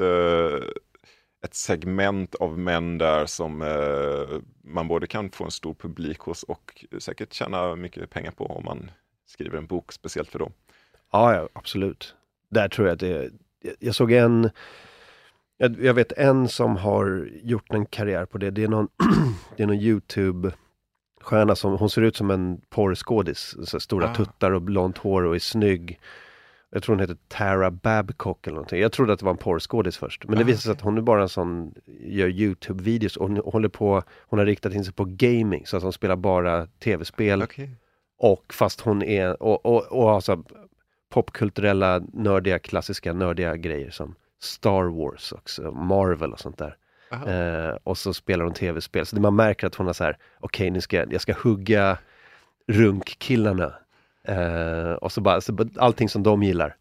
ett segment av män där som eh, man både kan få en stor publik hos och säkert tjäna mycket pengar på om man skriver en bok speciellt för dem. Ja, ja, absolut. Där tror jag att det jag- såg en jag, jag vet en som har gjort en karriär på det. Det är någon, det är någon Youtube-stjärna som, hon ser ut som en porrskådis. Stora Ah. tuttar och blont hår och är snygg. Jag tror hon heter Tara Babcock eller någonting. Jag trodde att det var en porrskådis först. Men det Ah, visar sig att hon är bara en sån, gör Youtube-videos och hon håller på, hon har riktat in sig på gaming. Så att hon spelar bara tv-spel. Okej. Och fast hon är, och, och, och alltså popkulturella, nördiga, klassiska, nördiga grejer som Star Wars också, Marvel och sånt där. Eh, och så spelar hon tv-spel. Så man märker att hon har så här, okej nu ska jag ska hugga runkkillarna. Eh, och så bara, så allting som de gillar.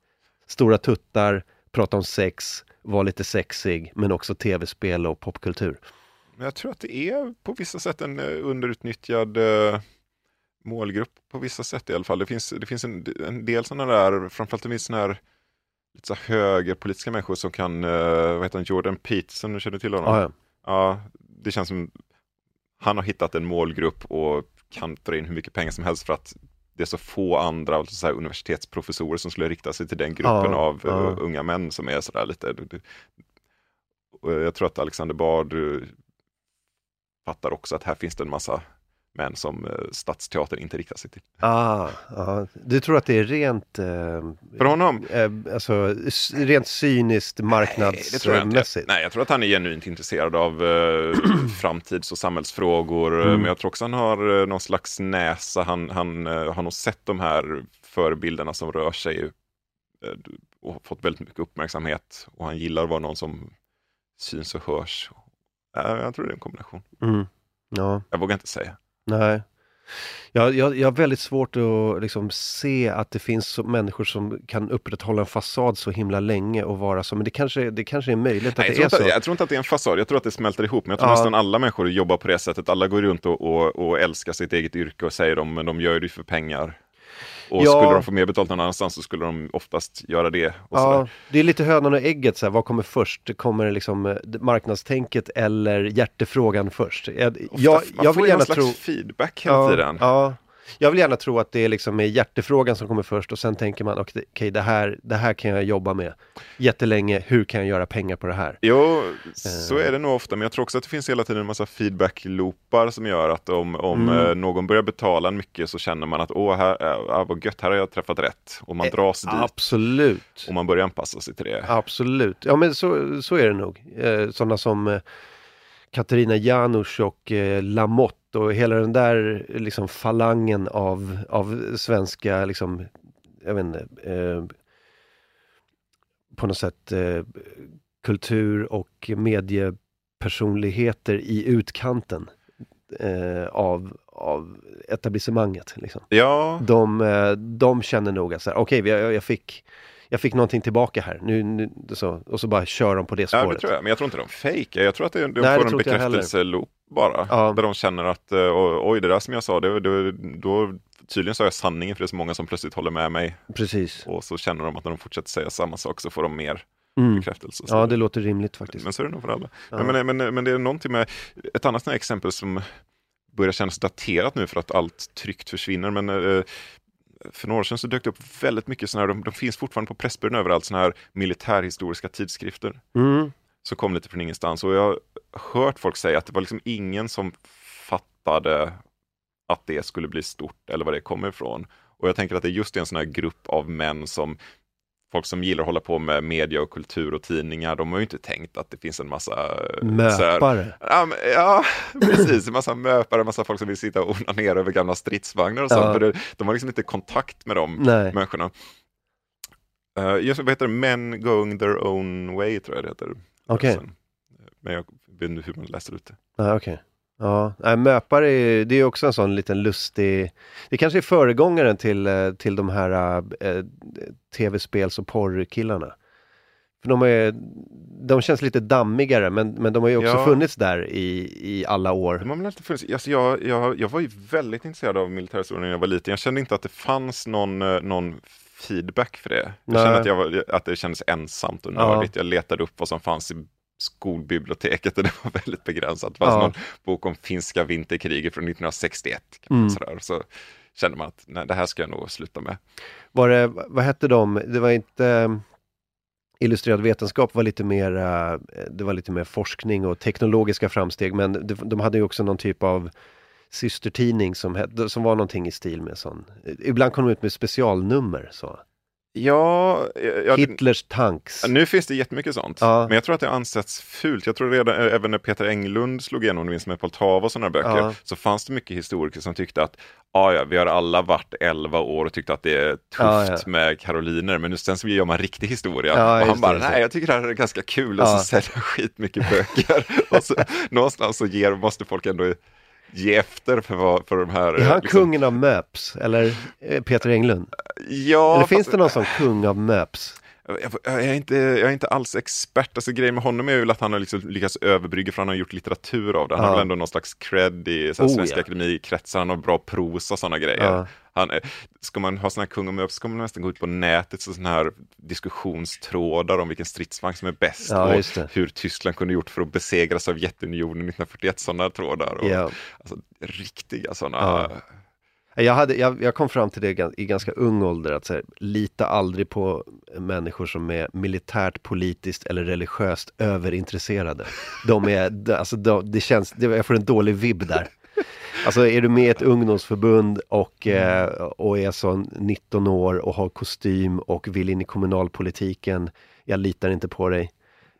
Stora tuttar, prata om sex, vara lite sexig, men också tv-spel och popkultur. Men jag tror att det är på vissa sätt en eh, underutnyttjad eh, målgrupp på vissa sätt i alla fall. Det finns, det finns en, en del sådana där, framförallt det finns sådana här lite så högerpolitiska människor som kan, eh, vad heter han, Jordan Peterson, du känner till honom? Ja, ja. Ja, det känns som han har hittat en målgrupp och kan dra in hur mycket pengar som helst för att det är så få andra alltså så universitetsprofessorer som skulle rikta sig till den gruppen Ja, av eh, ja. unga män som är sådär lite. Och jag tror att Alexander Bard eh, fattar också att här finns det en massa män som eh, Stadsteatern inte riktar sig till. Ah, ja. Du tror att det är rent, eh, För honom? eh, alltså rent cyniskt Nej, det tror jag marknadsmässigt? Nej, jag tror att han är genuint intresserad av eh, framtids och samhällsfrågor. Mm. Men jag tror också han har eh, någon slags näsa. Han, han eh, har nog sett de här förebilderna som rör sig eh, och fått väldigt mycket uppmärksamhet. Och han gillar att vara någon som syns och hörs. Eh, jag tror det är en kombination. Mm. Ja, Jag vågar inte säga. Nej. Jag, jag, jag har väldigt svårt att liksom se att det finns så, människor som kan upprätthålla en fasad så himla länge och vara så, men det kanske, det kanske är möjligt att Nej, det är inte, så. jag tror inte att det är en fasad, jag tror att det smälter ihop. Men jag tror Ja. nästan alla människor jobbar på det sättet. Alla går runt och, och, och älskar sitt eget yrke och säger de, men de gör det för pengar. Och Ja. skulle de få mer betalt någon annanstans så skulle de oftast göra det. Ja, sådär. det är lite hönan och ägget, så vad kommer först? Kommer liksom eh, marknadstänket eller hjärtefrågan först? Jag, Ofta, jag, man jag får vill ju någon gärna slags feedback hela ja, tiden. Ja, Jag vill gärna tro att det är liksom är hjärtefrågan som kommer först och sen tänker man okej, okay, det, här, det här kan jag jobba med jättelänge, hur kan jag göra pengar på det här? Jo, så är det nog ofta, men jag tror också att det finns hela tiden en massa feedback-loopar som gör att om, om Mm. eh, någon börjar betala mycket så känner man att åh, här, äh, vad gött, här har jag träffat rätt. Och man Eh, dras dit Absolut. och man börjar anpassa sig till det. Absolut. Ja men så, så är det nog. Eh, sådana som eh, Katarina Janouch och eh, Lamotte och hela den där liksom falangen av, av svenska liksom, jag vet inte, eh, på något sätt eh, kultur och mediepersonligheter i utkanten eh, av, av etablissemanget. Liksom. Ja, De, eh, de känner nog att okej, jag, jag, fick, jag fick någonting tillbaka här. Nu, nu, så, och så bara kör de på det ja, spåret. det tror jag. Men jag tror inte de fejkar. Jag tror att de, de Nej, får en bekräftelseloop bara. Ja. Där de känner att eh, oj, det där som jag sa, det, det, då tydligen sa jag sanningen för det är så många som plötsligt håller med mig. Precis. Och så känner de att när de fortsätter säga samma sak så får de mer Mm. bekräftelse. Så Ja, det låter rimligt faktiskt. Men så är det nog för alla. Ja. Men, men, men, det är någonting med, ett annat exempel som börjar kännas daterat nu för att allt tryckt försvinner. Men eh, för några år sedan så dök det upp väldigt mycket sådana här, de, de finns fortfarande på Pressbyrån överallt, sådana här militärhistoriska tidskrifter. Mm. Som kom lite från ingenstans. Och jag har hört folk säga att det var liksom ingen som fattade att det skulle bli stort eller var det kommer ifrån. Och jag tänker att det är just en sån här grupp av män som folk som gillar att hålla på med media och kultur och tidningar, de har ju inte tänkt att det finns en massa eh, så här- Möpare. Ja, precis. En massa möpare, en massa folk som vill sitta och onanera över gamla stridsvagnar och sånt. Ja. Det, de har liksom inte kontakt med de Nej. människorna. Uh, just vad heter det? Men going their own way, tror jag det heter. Okej. Sen. Men jag vet inte hur man läser ut det. Ja, okej. Ja, nej, möpare är, det är också en sån liten lustig, det kanske är föregångaren till, eh, till de här eh, tv-spels och porrkillarna. För de, är, de känns lite dammigare men, men de har ju också Ja. funnits där i, i alla år. De har väl alltid funnits. Alltså jag, jag, jag var ju väldigt intresserad av militärhistorien när jag var liten. Jag kände inte att det fanns någon, någon feedback för det. Jag Nej. kände att, jag var, att det kändes ensamt och Ja. nördigt. Jag letade upp vad som fanns i skolbiblioteket och det var väldigt begränsat. Det fanns Ja. någon bok om finska vinterkriget från 1961. Mm. Sådär. Så kände man att nej, det här ska jag nog sluta med. Var det, vad hette de, det var inte eh, Illustrerad vetenskap var lite mer, eh, det var lite mer forskning och teknologiska framsteg men de, de hade ju också någon typ av systertidning som, som var någonting i stil med sån. Ibland kom de ut med specialnummer så. Ja, jag, Hitlers tanks. Nu finns det jättemycket sånt. Ja. Men jag tror att det har ansetts fult. Jag tror redan, eh, även när Peter Englund slog igenom, minns med Poltava och sådana böcker, Ja. så fanns det mycket historiker som tyckte att ah, ja, vi har alla varit 11 år och tyckte att det är tufft Ja, med karoliner, men nu sen så gör man riktig historia. Ja, och han bara, det, nej, jag tycker det här är ganska kul, och så säljer skitmycket böcker. och så, någonstans så ger, måste folk ändå ge efter för, vad, för de här... är han liksom- kungen av Möps? Eller eh, Peter Englund? Ja, eller finns fast- det någon som kung av Möps? Jag, jag, är inte, jag är inte alls expert. Alltså, grejen med honom är ju att han har liksom lyckats överbrygga för han har gjort litteratur av det. Han Ja. har väl ändå någon slags cred i så här, Oh, Svenska ja. Akademikretsar. Han har bra prosa och sådana grejer. Ja. Han, ska man ha sådana här kung och möp så ska man nästan gå ut på nätet så sådana här diskussionstrådar om vilken stridsvagn som är bäst Ja, och hur Tyskland kunde gjort för att besegra Sovjetunionen 1941. Sådana trådar. Och, alltså, riktiga sådana. Jag, hade, jag, jag kom fram till det i ganska ung ålder att så här, lita aldrig på människor som är militärt, politiskt eller religiöst överintresserade. De är, alltså de, det känns, jag får en dålig vibb där. Alltså är du med i ett ungdomsförbund och, eh, och är så 19 år och har kostym och vill in i kommunalpolitiken, jag litar inte på dig.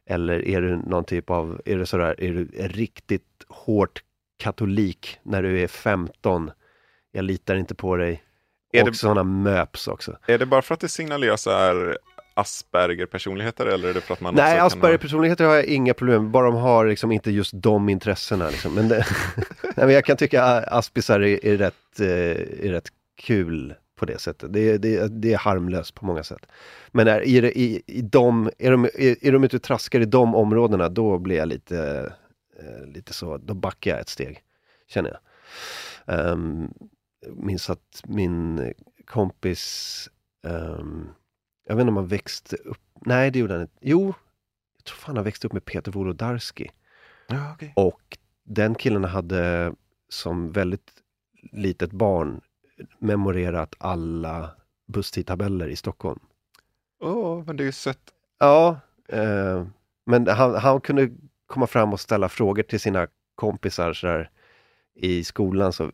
Eller är du någon typ av, är du sådär, är du riktigt hårt katolik när du är 15, jag litar inte på dig. Är och det- sådana möps också. Är det bara för att det signalerar så här Asperger-personligheter eller är det för att man Nej, Asperger-personligheter har jag inga problem med, bara de har liksom inte just de intressena. Liksom. Men, det, Nej, men jag kan tycka att aspisar är, är, rätt, eh, är rätt kul på det sättet. Det, är- det, det är harmlöst på många sätt. Men är, i, i de, är, de, är, är de ute och traskar i de områdena, då blir jag lite, eh, lite så, då backar jag ett steg, känner jag. Um, minns att min kompis, ehm, jag vet inte om han växte upp, nej det gjorde han inte, jo, jag tror fan han växte upp med Peter Wolodarski. Ja, okej. Och den killen hade som väldigt litet barn memorerat alla busstidtabeller i Stockholm. Åh, men det är ju sött. Ja, eh, men han, han kunde komma fram och ställa frågor till sina kompisar så där, i skolan. Så,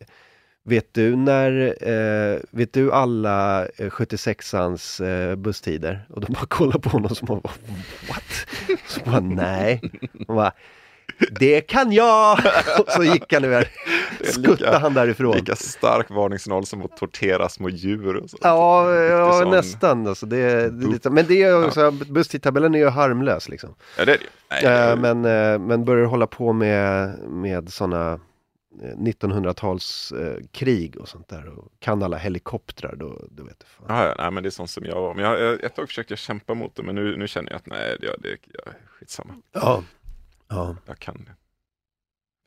vet du när, eh, vet du alla eh, 76ans eh, busstider? Och de bara kollade på honom som bara, what? Så bara, nej. Och bara, det kan jag! Och så gick han iväg. Skuttade han därifrån. Lika stark varningssignal som att tortera små djur. Ja, ja sån- nästan. Alltså, det, är- det är lite, men det är också, busstidtabellen är ju harmlös liksom. Ja, det är det ju. Eh, men, eh, men börjar hålla på med, med sådana 1900-tals eh, krig och sånt där och kan alla helikoptrar då, då vet du fan. Ja, ja, nej, men det är sånt som jag var. Men jag, jag, ett tag försökte jag kämpa mot det, men nu, nu känner jag att nej, det, det, jag, skitsamma. Ja, ja. Jag kan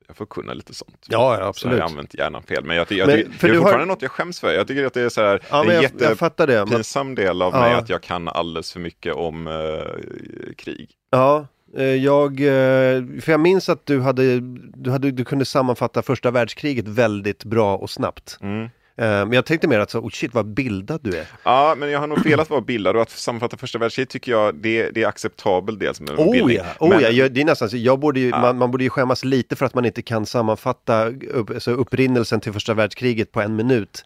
jag får kunna lite sånt. Ja, ja, Så absolut. jag har använt hjärnan fel. Men jag, jag, Men, för det är du har- fortfarande något jag skäms för. Jag tycker att det är så här, ja en jag, jag jättepinsam. Men, del av Ja. mig att jag kan alldeles för mycket om eh, krig. ja, eh, jag, eh, för jag minns att du hade, du hade, du kunde sammanfatta första världskriget väldigt bra och snabbt. Mm. Eh, Men jag tänkte mer att så, oh shit vad bildad du är. Ja, men jag har nog velat vara bildad och att sammanfatta första världskriget tycker jag det, det är acceptabel dels med Oh bildning. ja, oh Men- ja, jag, det är nästan så, jag borde ju, Ja. man, man borde ju skämmas lite för att man inte kan sammanfatta upp, alltså upprinnelsen till första världskriget på en minut.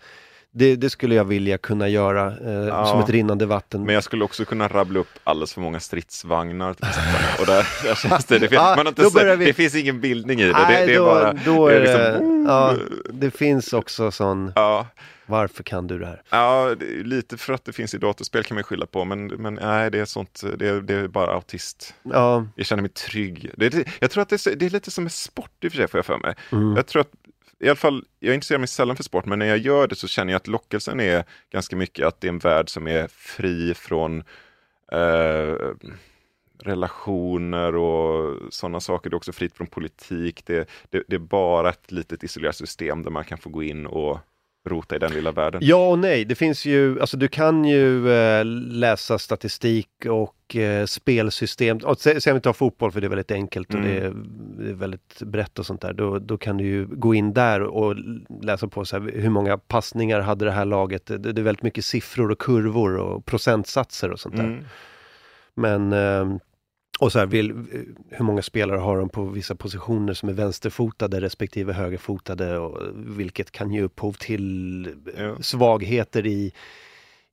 Det, det skulle jag vilja kunna göra eh, Ja. som ett rinnande vatten. Men jag skulle också kunna rabbla upp alldeles för många stridsvagnar till exempel. Och där, där känns det, det, finns, Ja, man inte sett, vi- det finns ingen bildning i det. Nej, det, det är då, bara, då det är det, liksom, ja, det finns också sån, ja, varför kan du det här? ja, lite för att det finns i datorspel kan man skylla på, men, men nej, det är sånt, det är, det är bara autist. Ja, Jag känner mig trygg. Det jag tror att det är, så- det är lite som en sport i och för sig, får jag för mig. mm. Jag tror att, i alla fall, jag intresserar mig sällan för sport, men när jag gör det så känner jag att lockelsen är ganska mycket att det är en värld som är fri från eh, relationer och sådana saker. Det är också fritt från politik. Det, det, det är bara ett litet isolerat system där man kan få gå in och rota i den lilla världen. Ja och nej, det finns ju, alltså du kan ju eh, läsa statistik och eh, spelsystem. Och se om vi tar fotboll för det är väldigt enkelt och Mm. det, är, det är väldigt brett och sånt där. Då, då kan du ju gå in där och läsa på så här, hur många passningar hade det här laget. Det, det är väldigt mycket siffror och kurvor och procentsatser och sånt där. Mm. Men eh, och så här, vill, hur många spelare har de på vissa positioner som är vänsterfotade respektive högerfotade och vilket kan ge upphov till eh, Ja. svagheter i,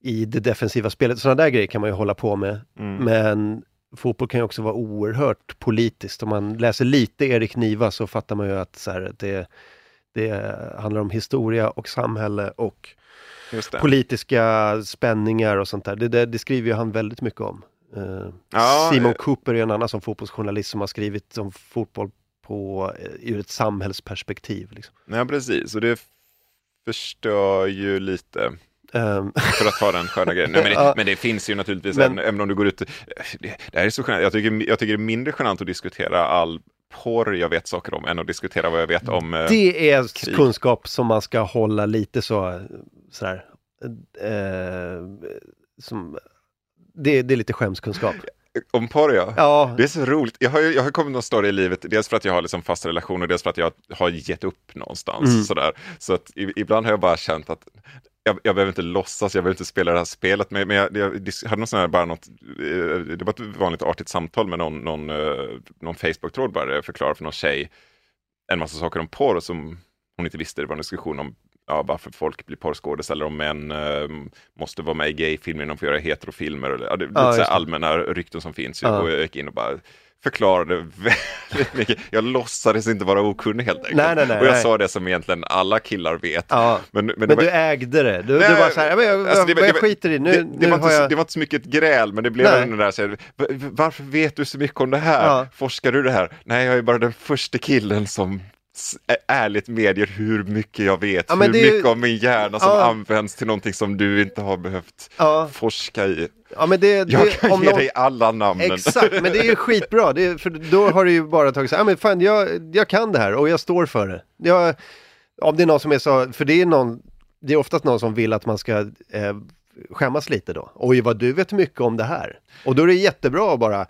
i det defensiva spelet. Sådana där grejer kan man ju hålla på med. Mm. Men fotboll kan ju också vara oerhört politiskt. Om man läser lite Erik Niva så fattar man ju att, så här, det, det handlar om historia och samhälle och politiska spänningar och sånt där. Det, det, det skriver ju han väldigt mycket om. Eh, Ja, Simon eh. Cooper är en annan som fotbollsjournalist som har skrivit om fotboll på, eh, ur ett samhällsperspektiv. Liksom. Nej, precis. Och det förstör ju lite. Ehm, För att ta den sköna grejen. Nej, men, det, Ja. men det finns ju naturligtvis, Men- även, om du går ut... Det, det här är så genant. Jag tycker, jag tycker det är mindre genant att diskutera all porr jag vet saker om än att diskutera vad jag vet om... det är krig. kunskap som man ska hålla lite så, sådär, eh, som, det, det är lite skämskunskap. Om porr ja. Ja, Det är så roligt. Jag har, jag har kommit någon större i livet, dels för att jag har liksom fasta relationer, dels för att jag har gett upp någonstans. Mm. Sådär. Så att ibland har jag bara känt att jag, jag behöver inte låtsas, jag behöver inte spela det här spelet. Men, men jag, jag dis- hade någon sån här, bara något, eh, det var ett vanligt artigt samtal med någon, någon, eh, någon Facebook-tråd bara, där jag förklarade för någon tjej en massa saker om porr som hon inte visste. Det var en diskussion om ja, varför folk blir porrskådespelare, om män eh, måste vara med i gayfilmer innan de får göra heterofilmer. Eller, ja, det, lite Ja, allmänna rykten som finns. Ja. Och jag gick in och bara förklarade väldigt mycket. Jag låtsades inte vara okunnig helt enkelt. Nej, nej, nej, och jag sa det som egentligen alla killar vet. ja. Men, men, Men var, du ägde det. Du, Nej, du var så här, "Ja, men jag, alltså, det jag, jag skiter i, nu, det, det, nu var inte, så- jag... det var inte så mycket ett gräl, men det blev Nej. den där, så här, "Va- va- varför vet du så mycket om det här? Ja. Forskar du det här? Nej, jag är bara den första killen som ärligt medger hur mycket jag vet, Ja, hur ju- mycket av min hjärna som Ja. används till någonting som du inte har behövt Ja, forska i. ja men det, det Jag kan om ge någon- dig alla namnen. Exakt, men det är ju skitbra. Är, för då har du ju bara tagit så här, "Ja, men fan jag, jag kan det här och jag står för det. Jag, om det är någon som är så, för det är någon, det är oftast någon som vill att man ska eh, skämmas lite då. Oj, vad du vet mycket om det här. Och då är det jättebra att bara,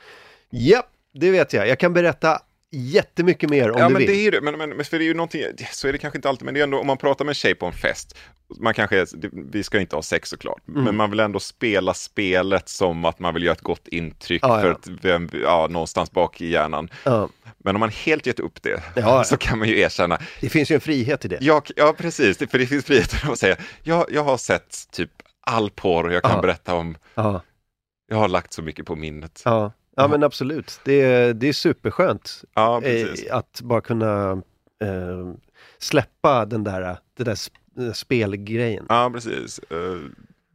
japp, det vet jag. Jag kan berätta jättemycket mer om Ja du men vill. det är det, men, men, för det är ju någonting, så är det kanske inte alltid, men det är ändå om man pratar med en tjej på en fest man kanske, vi ska inte ha sex såklart, Mm. men man vill ändå spela spelet som att man vill göra ett gott intryck Ja, för ja. att, ja, någonstans bak i hjärnan. Ja. Men om man helt gett upp det, Ja. så kan man ju erkänna, Det finns ju en frihet i det. jag, ja precis, för det finns friheten att säga, jag, jag har sett typ all porr jag kan Ja. berätta om, Ja, jag har lagt så mycket på minnet. Ja. men absolut. Det är, det är superskönt Ja, eh, att bara kunna eh, släppa den där, den där spelgrejen. Ja, precis. Uh,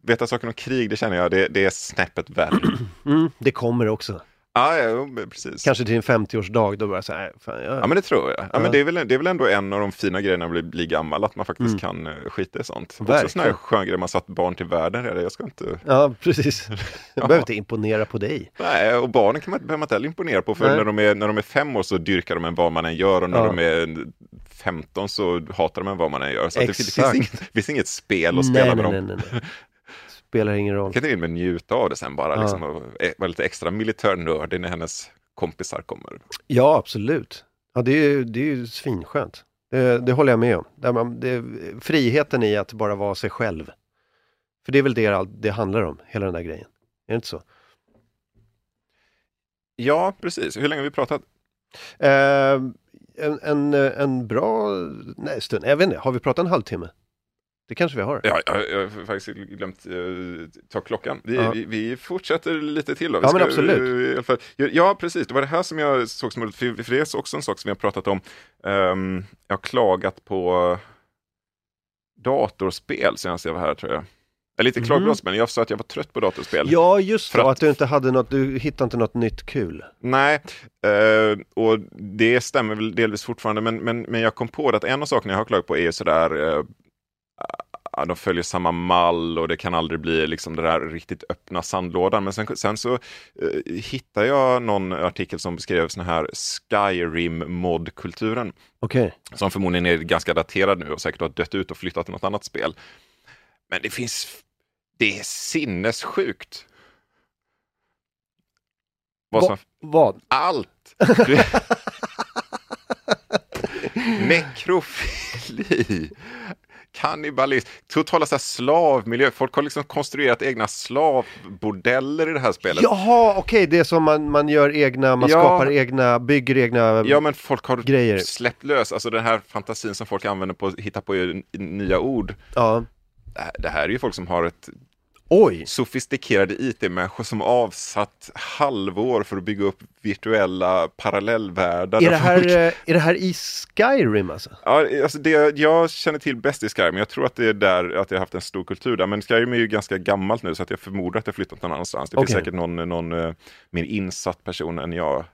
veta saker om krig, det känner jag, det, det är snäppet värre. Mm, det kommer också. Ja, ja, precis. Kanske till en 50-årsdag, då bara så här, fan, jag, Ja men det tror jag. Ja, Ja. Men det, är väl, det är väl ändå en av de fina grejerna att bli gammal, att man faktiskt kan uh, skita i sånt. Också Verkligen. sån här skön grej, man satt barn till världen redan, jag ska inte... ja precis. Jag behöver inte imponera på dig. Nej, och barnen kan man, behöver man inte heller imponera på, för Nej. när de, är, när de är fem år så dyrkar de en vad man än gör och när Ja. de är 15 så hatar de en vad man än gör. Så det, det, finns inget, det finns inget spel att spela nej, med nej, dem. Spelar ingen roll. kan till med njuta av det sen bara, Ja. liksom, och eh, vara lite extra militärnördig när hennes kompisar kommer. Ja, absolut. Ja, det är ju, det är ju svinskönt. Det, det håller jag med om. Där man, det, friheten i att bara vara sig själv. För det är väl det det handlar om, hela den där grejen. Är det inte så? Ja, precis. Hur länge har vi pratat? Eh, en, en, en bra nej, stund, jag vet inte, har vi pratat en halvtimme? Det kanske vi har. Ja, jag, jag har faktiskt glömt eh, ta klockan. Vi, Ja. vi, vi fortsätter lite till då. Vi Ja, men absolut. fall, ja, precis. Det var det här som jag såg som för, för det är också en sak som vi har pratat om. Ehm, jag har klagat på datorspel senast jag var här tror jag. Inte klagat på Mhm. datorspel, men jag sa att jag var trött på datorspel. Ja, just För det, att- att du inte hade något, du hittade inte något nytt kul. Nej, eh, och det stämmer väl delvis fortfarande, men, men, men jag kom på det att en av sakerna jag har klagat på är ju sådär, eh, ja, de följer samma mall och det kan aldrig bli liksom det där riktigt öppna sandlådan. Men sen, sen så eh, hittade jag någon artikel som beskrev sån här Skyrim-modkulturen, Okej. som förmodligen är ganska daterad nu och säkert har dött ut och flyttat till något annat spel. Men det finns, det är sinnessjukt. Vad Va- Vad? allt. Du... Nekrofili, kannibalism, totala så här slavmiljö. Folk har liksom konstruerat egna slavbordeller i det här spelet. Jaha, okej, det är som man, man gör egna, man Ja. skapar egna, bygger egna Ja, men folk har grejer. släppt lös, alltså den här fantasin som folk använder på att hitta på nya ord. Ja. Det här- Det här är ju folk som har ett Oj! sofistikerade IT-människor som avsatt halvår för att bygga upp virtuella parallellvärldar. Är det, här, folk- eh, är det här i Skyrim alltså? Ja, alltså det jag känner till bäst i Skyrim, jag tror att det är där att jag har haft en stor kultur där, men Skyrim är ju ganska gammalt nu så att jag förmodar att det flyttat någon annanstans. Det finns Okej. säkert någon, någon eh, mer insatt person än jag.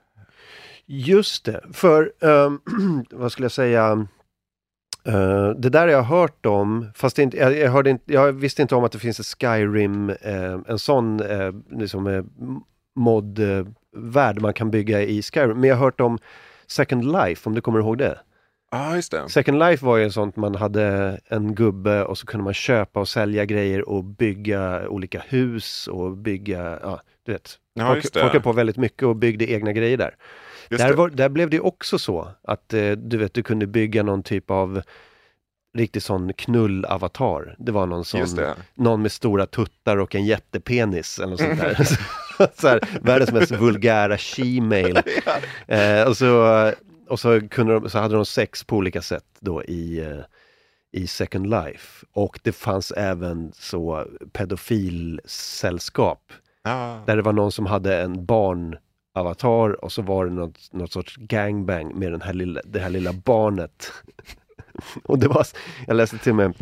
Just det, för ehm, vad skulle jag säga? Eh, det där har jag hört om, fast inte, jag, jag, hörde inte, jag visste inte om att det finns ett Skyrim, eh, en sån eh, liksom, eh, mod-värld man kan bygga i Skyrim. Men jag har hört om Second Life, om du kommer ihåg det? Ah, just det. Second Life var ju en sånt man hade en gubbe och så kunde man köpa och sälja grejer och bygga olika hus och bygga, ja du vet. Ja, folk, folk höll på väldigt mycket och byggde egna grejer där. Där, var, där blev det också så att eh, du vet, du kunde bygga någon typ av riktig sån knullavatar. Det var någon sån, någon med stora tuttar och en jättepenis eller något sånt där. så här, världens mest vulgära she-mail. Eh, och så, och så, kunde de, så hade de sex på olika sätt då i, eh, i Second Life. Och det fanns även så pedofilsällskap Ja. där det var någon som hade en barnavatar och så var det något, något sorts gangbang med den här lilla, det här lilla barnet. och det var, jag läste till och med,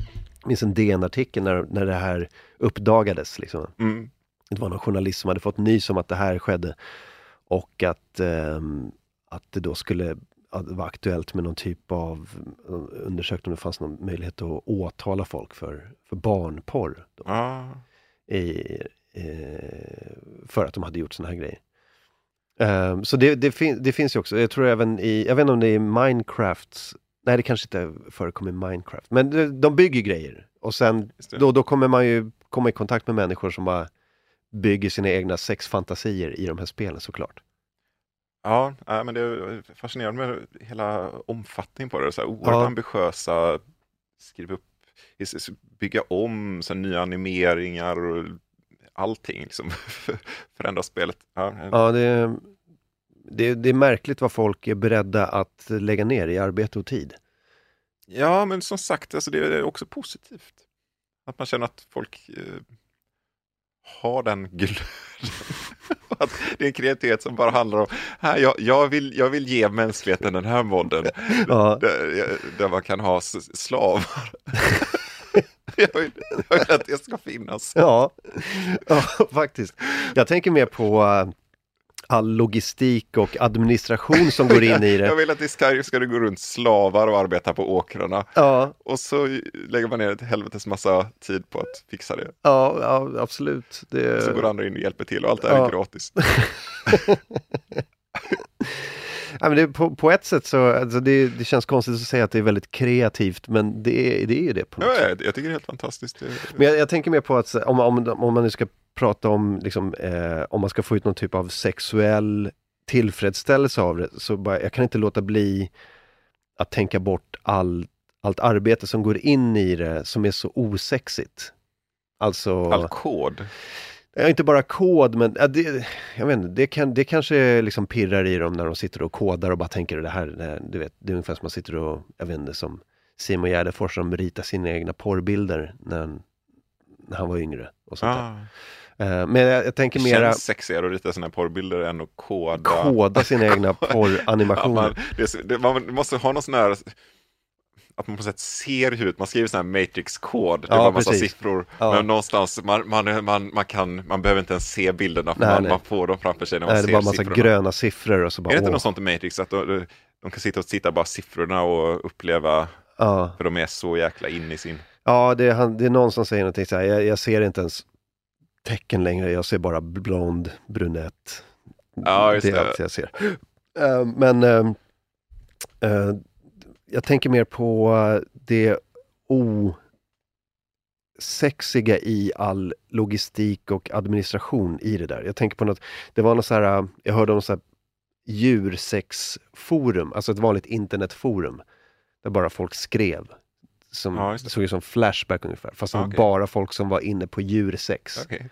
minns en DN-artikel när, när det här uppdagades. Liksom. Mm. Det var någon journalist som hade fått nys om att det här skedde och att, ehm, att det då skulle att det var aktuellt med någon typ av eh, undersökning om det fanns någon möjlighet att åtala folk för, för barnporr. Då Ja. i, eh, för att de hade gjort såna här grejer. Ehm, så det, det, fin- det finns ju också, jag tror även i, jag vet inte om det är Minecraft, nej det kanske inte förekommer i Minecraft, men de, de bygger grejer och sen då, då kommer man ju komma i kontakt med människor som bara bygger sina egna sexfantasier i de här spelen såklart. Ja, men det är fascinerande med hela omfattningen på det. Så här oerhört Ja. ambitiösa, skriva upp bygga om så nya animeringar och allting. Liksom. Förändra spelet. Ja, Ja, det, det, det är märkligt vad folk är beredda att lägga ner i arbete och tid. Ja, men som sagt, alltså det är också positivt. Att man känner att folk eh, har den glöden. att det är en kreativitet som bara handlar om, här, jag, jag, vill, jag vill ge mänskligheten den här modden. Ja. Där, där man kan ha slavar. jag, vill, jag vill att det ska finnas. Ja, ja faktiskt. Jag tänker mer på eh, all logistik och administration som går in i Jag det. vill att i Skyrim ska det gå runt slavar och arbeta på åkrarna. Ja, Och så lägger man ner ett helvetes massa tid på att fixa det. ja, ja absolut. Det, Så går andra in och hjälper till och allt det här Ja. är gratis. ja, men det, på, på ett sätt så, alltså det, det känns konstigt att säga att det är väldigt kreativt, men det är, det är ju det på något Ja, sätt. jag, jag tycker det är helt fantastiskt. Men jag, jag tänker mer på att om, om, om man nu ska prata om, liksom, eh, om man ska få ut någon typ av sexuell tillfredsställelse av det, så bara, jag kan inte låta bli att tänka bort all, allt arbete som går in i det som är så osexigt. Alltså, All kod. Ja, inte bara kod, men ja, det, jag vet inte, det, kan, det kanske liksom pirrar i dem när de sitter och kodar och bara tänker det här, det här du vet, det är ungefär som man sitter och, jag vet inte, som Simon Gärdenfors som ritar sina egna porrbilder när han, när han var yngre. Och sånt. Ah, Eh, Men jag, jag tänker det mera känns sexigare att rita här porrbilder än att koda. koda sina egna Ja, porranimationer. man, det, det, man måste ha någon sån här att man på något sätt ser hur ut, man skriver sån här matrix-kod, det Ja, är bara massa precis. siffror, Ja. men någonstans, man, man, man, man, kan, man behöver inte ens se bilderna, för Nej, man, nej. man får dem framför sig när man Nej, det är ser bara massa siffrorna. gröna siffror och så bara Är det inte åh, något sånt i Matrix, att de, de kan sitta och titta bara siffrorna och uppleva, ja. för de är så jäkla in i sin... ja, det är, han, det är någon som säger någonting så här, jag, jag ser inte ens tecken längre, jag ser bara blond, brunett. Ja, just det är det. allt jag ser. Eh, men eh, eh, jag tänker mer på det osexiga i all logistik och administration i det där. Jag tänker på något, det var något så här, jag hörde om så här djursexforum, alltså ett vanligt internetforum. Där bara folk skrev. Som, Ja, det. såg ut som Flashback ungefär, fast det var Okej. bara folk som var inne på djursex. Okej.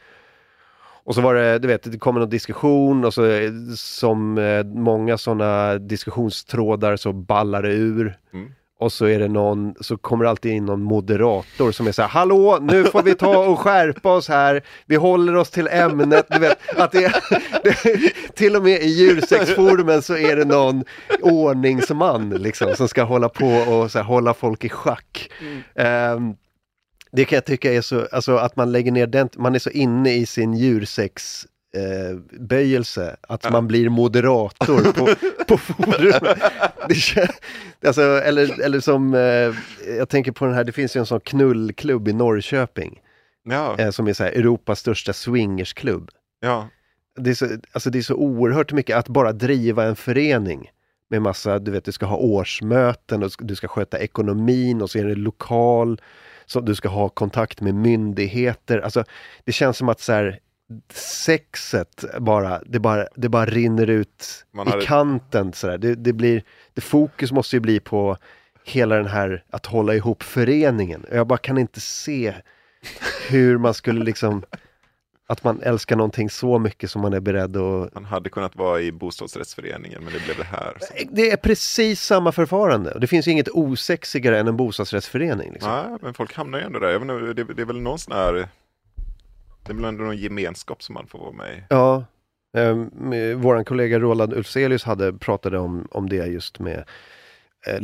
Och så var det, du vet, det kommer någon diskussion och så eh, som eh, många sådana diskussionstrådar så ballar det ur. Mm. Och så är det någon, så kommer det alltid in någon moderator som är så här, hallå, nu får vi ta och skärpa oss här, vi håller oss till ämnet, du vet, att det, det till och med i djursexforumen så är det någon ordningsman liksom som ska hålla på och så här, hålla folk i schack. Ehm, det kan jag tycka är så, alltså att man lägger ner den, man är så inne i sin djursex eh, böjelse att man blir moderator på, på forum. Alltså, eller, eller som, eh, jag tänker på den här, det finns ju en sån knullklubb i Norrköping Ja, eh, som är så här, Europas största swingersklubb. ja. Det är, så, alltså det är så oerhört mycket att bara driva en förening med massa, du vet, du ska ha årsmöten och du ska sköta ekonomin och så är det lokal, så du ska ha kontakt med myndigheter. Alltså, det känns som att så här, sexet bara, det bara, det bara rinner ut Man i hade- kanten. Så där. Det, det blir, det fokus måste ju bli på hela den här, att hålla ihop föreningen. Jag bara kan inte se hur man skulle liksom att man älskar någonting så mycket som man är beredd att... Man hade kunnat vara i bostadsrättsföreningen, men det blev det här. Så. Det är precis samma förfarande. Det finns inget osexigare än en bostadsrättsförening. Liksom. Nej, men folk hamnar ju ändå där. Jag vet inte, det, det är väl någon sån här... Det är väl ändå någon gemenskap som man får vara med i. Ja, eh, våran kollega Roland Ulfzelius hade pratade om, om det just med eh,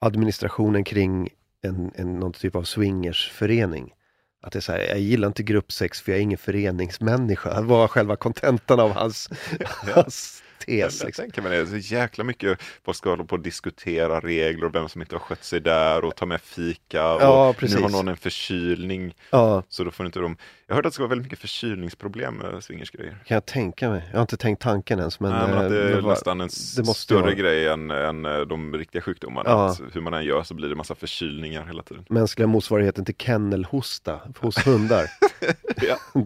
administrationen kring en, en, någon typ av swingersförening. Att det är så här, jag gillar inte gruppsex för jag är ingen föreningsmänniska. Det var själva kontentan av hans, hans tes. jag Liksom. tänker mig det, så jäkla mycket folk ska hålla på och diskutera regler och vem som inte har skött sig där och ta med fika och Ja, nu precis. har någon en förkylning. Ja, Så då får inte de... Jag hörde att det ska vara väldigt mycket förkylningsproblem med swingersgrejer. kan jag tänka mig. Jag har inte tänkt tanken ens. Men, Nej, men att det eh, är var- nästan en större vara- grej än, än eh, de riktiga sjukdomarna. Ja. Att hur man än gör så blir det massa förkylningar hela tiden. mänskliga motsvarigheten till kennelhosta hos hundar. Ja.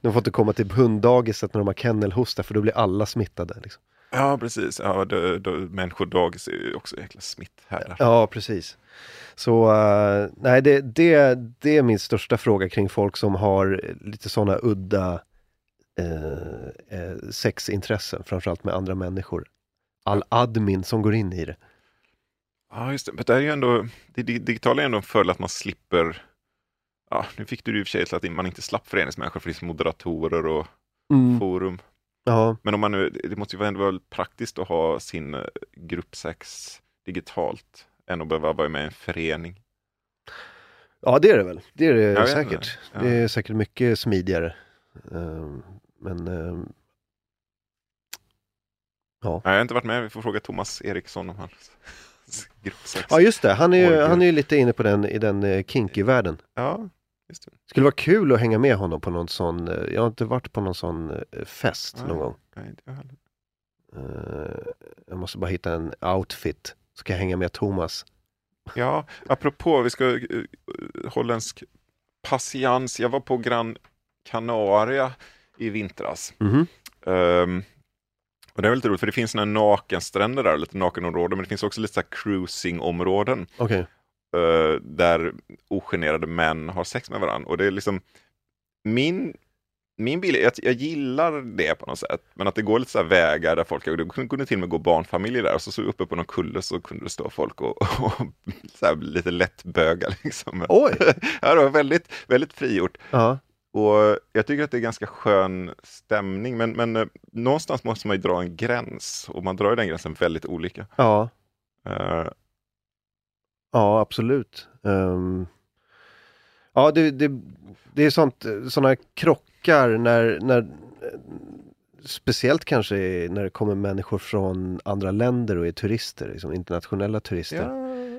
de får inte komma till hunddagiset när de har kennelhosta för då blir alla smittade. Liksom. Ja, precis. Ja, då, då, människodagis är ju också jäkla smitthärdar. Ja, precis. Så uh, nej, det, det, det är min största fråga kring folk som har lite sådana udda uh, sexintressen, framförallt med andra människor. All admin som går in i det. Ja, just det. Men det är ju ändå, det digitala är ändå en fördel att man slipper Ja, nu fick du i och för sig till att man inte slapp föreningsmänniskor för det finns moderatorer och mm. forum. Ja. Men om man nu, det måste ju ändå vara praktiskt att ha sin gruppsex digitalt än att behöva vara med i en förening. Ja, det är det väl. Det är det säkert. Det. Ja. det är säkert mycket smidigare. Um, men um, ja. Jag har inte varit med. Vi får fråga Thomas Eriksson om hans gruppsex. Ja, just det. Han är ju, han är ju lite inne på den i den uh, kinky-världen. Ja, just det. Skulle vara kul att hänga med honom på någon sån. Uh, jag har inte varit på någon sån uh, fest nej, någon gång. Nej, inte jag heller. jag måste bara hitta en outfit ska hänga med Thomas. Ja, apropå, vi ska uh, holländsk patiens. Jag var på Gran Canaria i vintras. Mm -hmm. um, och det är lite roligt för det finns några nakenstränder där, lite nakenområden, men det finns också lite så cruisingområden. Okay. Uh, där ogenerade män har sex med varandra. Och det är liksom min min bild är att jag gillar det på något sätt, men att det går lite så vägar där folk, det kunde till och med gå barnfamiljer där, och så, så uppe på någon kulle så kunde det stå folk och, och så här, lite lätt böga liksom. Oj! ja, det var väldigt, väldigt frigjort. Ja. Och jag tycker att det är ganska skön stämning, men, men eh, någonstans måste man ju dra en gräns, och man drar den gränsen väldigt olika. Ja. Uh, ja, absolut. Um, ja, det, det, det är sånt, sådana krockar när, när Speciellt kanske när det kommer människor från andra länder och är turister, liksom internationella turister.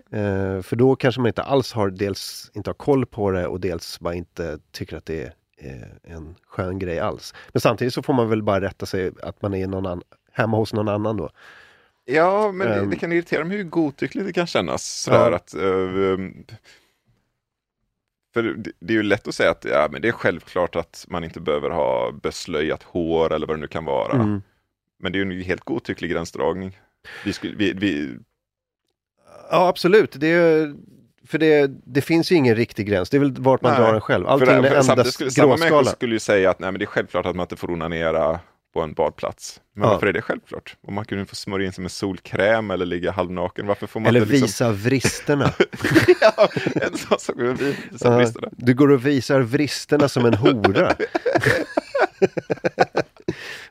Ja. Eh, för då kanske man inte alls har, dels inte har koll på det och dels bara inte tycker att det är en skön grej alls. Men samtidigt så får man väl bara rätta sig att man är någon annan, hemma hos någon annan då. Ja, men det, det, kan irritera mig hur godtyckligt det kan kännas. Sådär ja. att, uh, för det är ju lätt att säga att ja, men det är självklart att man inte behöver ha beslöjat hår eller vad det nu kan vara. Mm. Men det är ju en helt godtycklig gränsdragning. Vi skulle, vi, vi... Ja, absolut. Det är, för det, det finns ju ingen riktig gräns. Det är väl vart man nej. drar den själv. Allting för, är endast gråskala. Samma människor skulle ju säga att nej, men det är självklart att man inte får onanera på en badplats. Men ja. varför är det självklart? Om man kunde få smörja in sig med solkräm eller ligga halvnaken, varför får man Eller inte liksom... visa vristerna. ja, en sån sak, visa ja, vristerna. Du går och visar vristerna som en hora.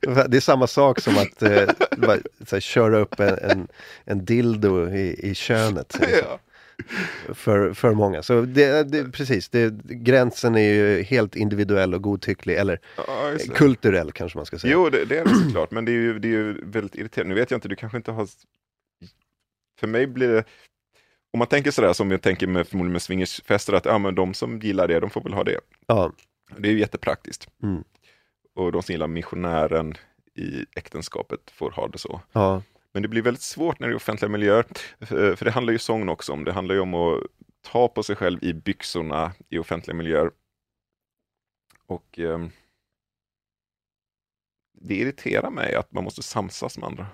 det är samma sak som att eh, bara, här, köra upp en, en, en dildo i, i könet. Ja för, för många. Så det, det, precis, det, gränsen är ju helt individuell och godtycklig, eller ja, kulturell kanske man ska säga. Jo, det, det är det såklart, men det är, ju, det är ju väldigt irriterande. Nu vet jag inte, du kanske inte har... För mig blir det... Om man tänker sådär som jag tänker med, förmodligen med swingersfester, att ja, men de som gillar det, de får väl ha det. Ja. Det är ju jättepraktiskt. Mm. Och de som gillar missionären i äktenskapet får ha det så. Ja. Men det blir väldigt svårt när det är offentliga miljöer. För det handlar ju sången också om. Det handlar ju om att ta på sig själv i byxorna i offentliga miljöer. Och eh, det irriterar mig att man måste samsas med andra.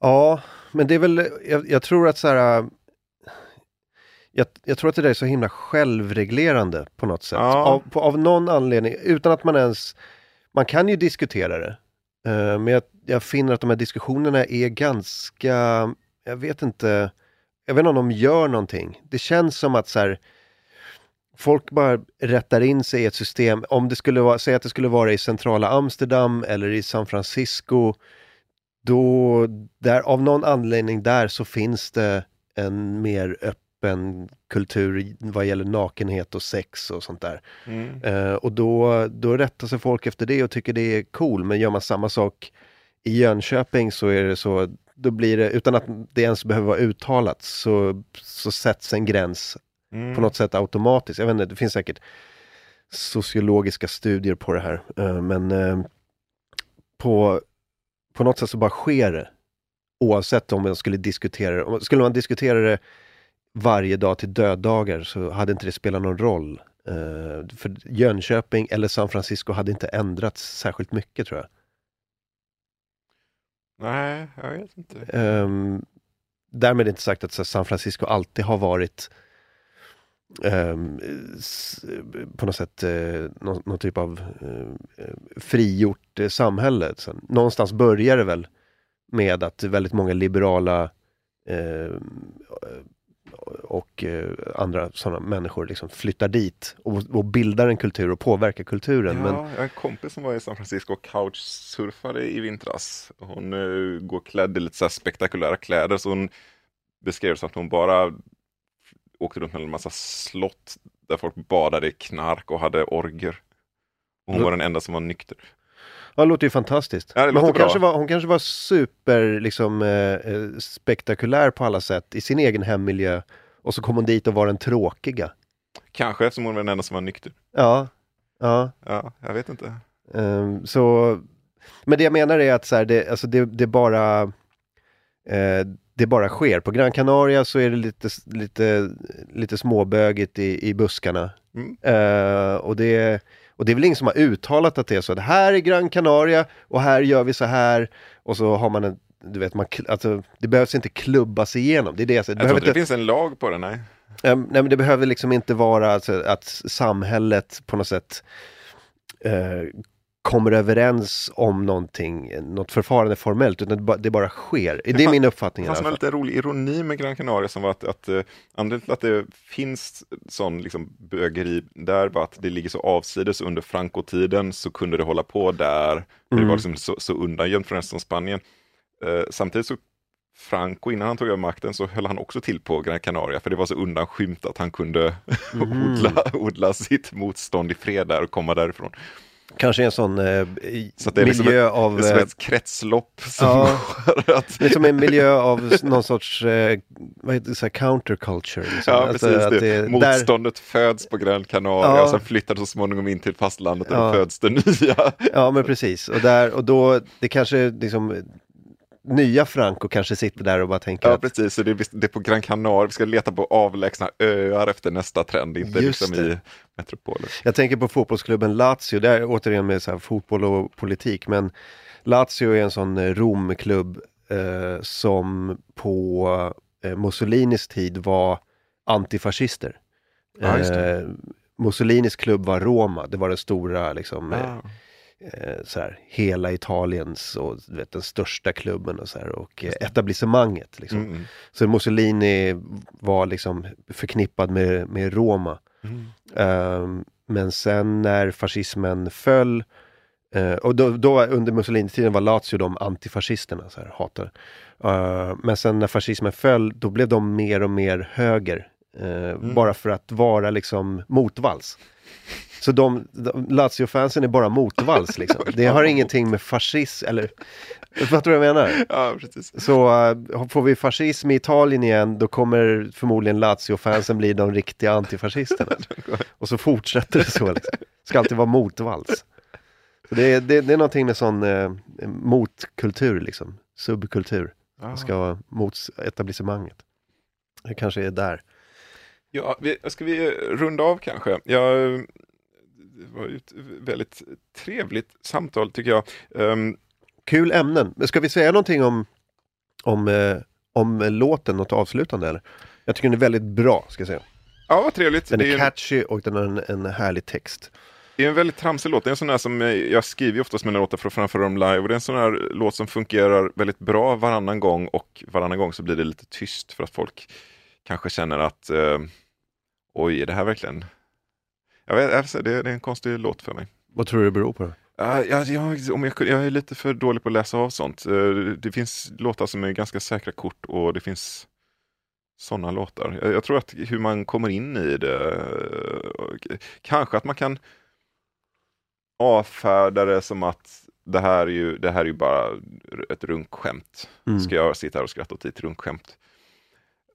Ja, men det är väl, jag, jag tror att så här, jag, jag, tror att det där är så himla självreglerande på något sätt. Ja. Av, på, av någon anledning, utan att man ens, man kan ju diskutera det. Eh, men jag, jag, finner att de här diskussionerna är ganska, jag vet inte, jag vet inte om de gör någonting. Det känns som att så här, folk bara rättar in sig i ett system. Om det skulle vara, säg att det skulle vara i centrala Amsterdam eller i San Francisco, då, där, av någon anledning där så finns det en mer öppen öppen kultur vad gäller nakenhet och sex och sånt där. Mm. Uh, och då, då rättar sig folk efter det och tycker det är cool. Men gör man samma sak i Jönköping så är det så, då blir det, utan att det ens behöver vara uttalat, så, så sätts en gräns mm. på något sätt automatiskt. Jag vet inte, det finns säkert sociologiska studier på det här. Uh, men uh, på, på något sätt så bara sker det. Oavsett om man skulle diskutera det. Skulle man diskutera det varje dag till döddagar så hade inte det spelat någon roll. Uh, för Jönköping eller San Francisco hade inte ändrats särskilt mycket tror jag. Nej, jag vet inte. Um, därmed inte sagt att så, San Francisco alltid har varit um, s, på något sätt uh, någon, någon, typ av uh, frigjort uh, samhälle. Så, någonstans börjar det väl med att väldigt många liberala och eh, andra sådana människor liksom flyttar dit och, och, bildar en kultur och påverkar kulturen. Ja, men... Jag har en kompis som var i San Francisco och couchsurfade i vintras. Hon uh, går klädd i lite så spektakulära kläder så hon beskrev så att hon bara åkte runt med en massa slott där folk badade i knark och hade orger. Och hon mm. var den enda som var nykter. Ja, det låter ju fantastiskt. Ja, Men hon kanske, var, hon kanske var super liksom, eh, eh, spektakulär på alla sätt i sin egen hemmiljö och så kom hon dit och var den tråkiga. Kanske eftersom hon var den enda som var nykter. Ja. Ja. Ja, jag vet inte. Um, så, men det jag menar är att så här, det, alltså det, det bara eh, det bara sker. På Gran Canaria så är det lite, lite, lite småbögigt i, i buskarna. Mm. Uh, och, det, och det är väl ingen som har uttalat att det är så. Det här är Gran Canaria och här gör vi så här. Och så har man en du vet, man, alltså, det behövs inte klubbas igenom. Det är det jag säger. Jag inte det finns en lag på det, nej. Um, nej, men det behöver liksom inte vara alltså, att samhället på något sätt uh, kommer överens om någonting, något förfarande formellt, utan det bara, sker. Det, det är min uppfattning. Det fanns en lite rolig ironi med Gran Canaria som var att, att uh, anledningen till att det finns sån liksom, bögeri där var att det ligger så avsides under Franco-tiden så kunde det hålla på där. Mm. Det var liksom så, så undangömt från resten av Spanien. Eh, samtidigt så Franco, innan han tog över makten, så höll han också till på Gran Canaria, för det var så undanskymt att han kunde mm. odla, odla sitt motstånd i fred där och komma därifrån. Kanske en sån eh, så det är liksom miljö liksom av... Det är som ett kretslopp. Som ja, att... Det är som en miljö av någon sorts eh, vad heter det, så counterculture. Liksom. Ja, alltså, precis. Det. det Motståndet där... föds på Gran Canaria ja. och sen flyttar det så småningom in till fastlandet och ja. föds det nya. Ja, men precis. Och, där, och då, det kanske liksom nya Franco kanske sitter där och bara tänker Ja, att... precis. Så det, är, det är på Gran Canaria, vi ska leta på avlägsna öar efter nästa trend, inte Just liksom det. i metropolen. Jag tänker på fotbollsklubben Lazio, där återigen med så fotboll och politik, men Lazio är en sån eh, Romklubb eh, som på eh, Mussolinis tid var antifascister. Ja, eh, Mussolinis klubb var Roma, det var den stora liksom, ah eh, så här, hela Italiens och vet, den största klubben och så här, och eh, etablissemanget. Liksom. Mm. Så Mussolini var liksom förknippad med, med Roma. Mm. Um, men sen när fascismen föll Uh, och då, då under Mussolini-tiden var Lazio de antifascisterna, så här, hatar. Uh, men sen när fascismen föll, då blev de mer och mer höger. Uh, mm. Bara för att vara liksom motvalls. Så de, de Lazio-fansen är bara motvalls liksom. Det har ingenting med fascism, eller Fattar du vad jag menar? Ja, precis. Så uh, får vi fascism i Italien igen, då kommer förmodligen Lazio-fansen bli de riktiga antifascisterna. Och så fortsätter det så. Liksom. Ska alltid vara motvalls. Så det, det, det är någonting med sån uh, motkultur, liksom. subkultur. Man ska vara mot etablissemanget. Det kanske är där. Ja, vi, ska vi runda av kanske? Jag det var ett väldigt trevligt samtal tycker jag. Um, Kul ämnen. Men ska vi säga någonting om, om, eh, om låten, något avslutande eller? Jag tycker den är väldigt bra, ska jag säga. Ja, vad trevligt. Den är, är catchy och den har en, en härlig text. Det är en väldigt tramsig låt. Det är en sån här som jag skriver oftast mina låtar för att framföra dem live. Och det är en sån här låt som fungerar väldigt bra varannan gång och varannan gång så blir det lite tyst för att folk kanske känner att eh, oj, är det här verkligen jag, vet, alltså, det, det är en konstig låt för mig. Vad tror du det beror på? Uh, jag, jag, om jag, jag är lite för dålig på att läsa av sånt. Uh, det finns låtar som är ganska säkra kort och det finns sådana låtar. Jag, jag, tror att hur man kommer in i det, uh, kanske att man kan avfärda det som att det här är ju, det här är ju bara ett runkskämt. Mm. Ska jag sitta här och skratta åt ett runkskämt?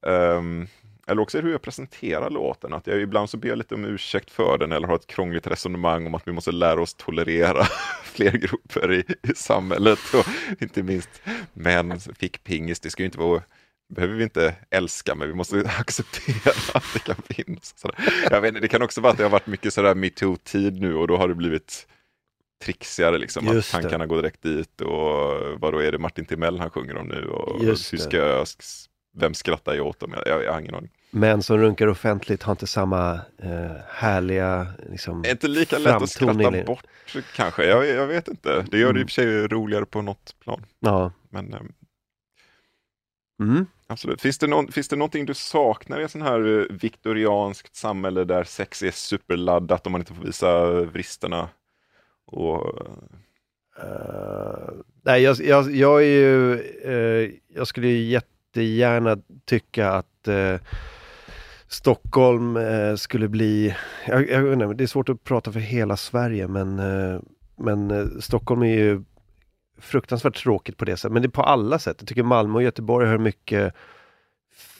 Um, eller också är det hur jag presenterar låten, att jag ibland så ber jag lite om ursäkt för den eller har ett krångligt resonemang om att vi måste lära oss tolerera fler grupper i, i samhället och inte minst män fick pingis. Det ska ju inte vara behöver vi inte älska, men vi måste acceptera att det kan finnas. Jag vet, det kan också vara att det har varit mycket sådär metoo-tid nu och då har det blivit trixigare liksom. Att det. tankarna går direkt dit och vad då är det Martin Timell han sjunger om nu och Just hur ska jag, vem skrattar jag åt dem? Jag, jag, jag har ingen aning. Män som runkar offentligt har inte samma eh, härliga liksom, inte lika lätt att skratta längre. bort kanske, jag, jag vet inte. Det gör det i Mm. och för sig roligare på något plan. Ja. Men eh, Mm. absolut. Finns det, någon, finns det någonting du saknar i ett sånt här eh, viktorianskt samhälle där sex är superladdat och man inte får visa vristerna? Och, Eh, nej, jag, jag, jag är ju, eh, jag skulle ju jättegärna tycka att eh, Stockholm eh, skulle bli, jag, jag vet inte, det är svårt att prata för hela Sverige men, eh, men eh, Stockholm är ju fruktansvärt tråkigt på det sättet, men det är på alla sätt. Jag tycker Malmö och Göteborg har mycket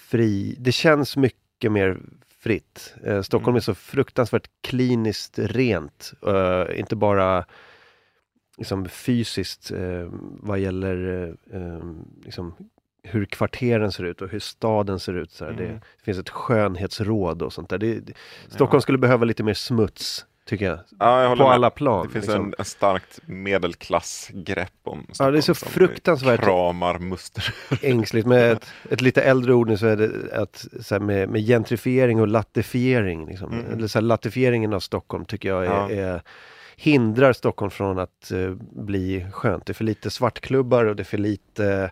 fri, det känns mycket mer fritt. Eh, Stockholm Mm. är så fruktansvärt kliniskt rent, eh, inte bara liksom fysiskt eh, vad gäller eh, liksom, hur kvarteren ser ut och hur staden ser ut. Så. Mm. Det, finns ett skönhetsråd och sånt där. Det, det, Stockholm skulle behöva lite mer smuts, tycker jag. ja, jag På med. alla plan. Det finns liksom. en, en starkt medelklassgrepp om Ja, det är så fruktansvärt kramar muster. ängsligt. Med ett, ett lite äldre ord nu så är det att, så med, med gentrifiering och lattifiering. Liksom. Mm. Eller så här, lattifieringen av Stockholm tycker jag är, Ja. är, hindrar Stockholm från att eh, bli skönt. Det är för lite svartklubbar och det är för lite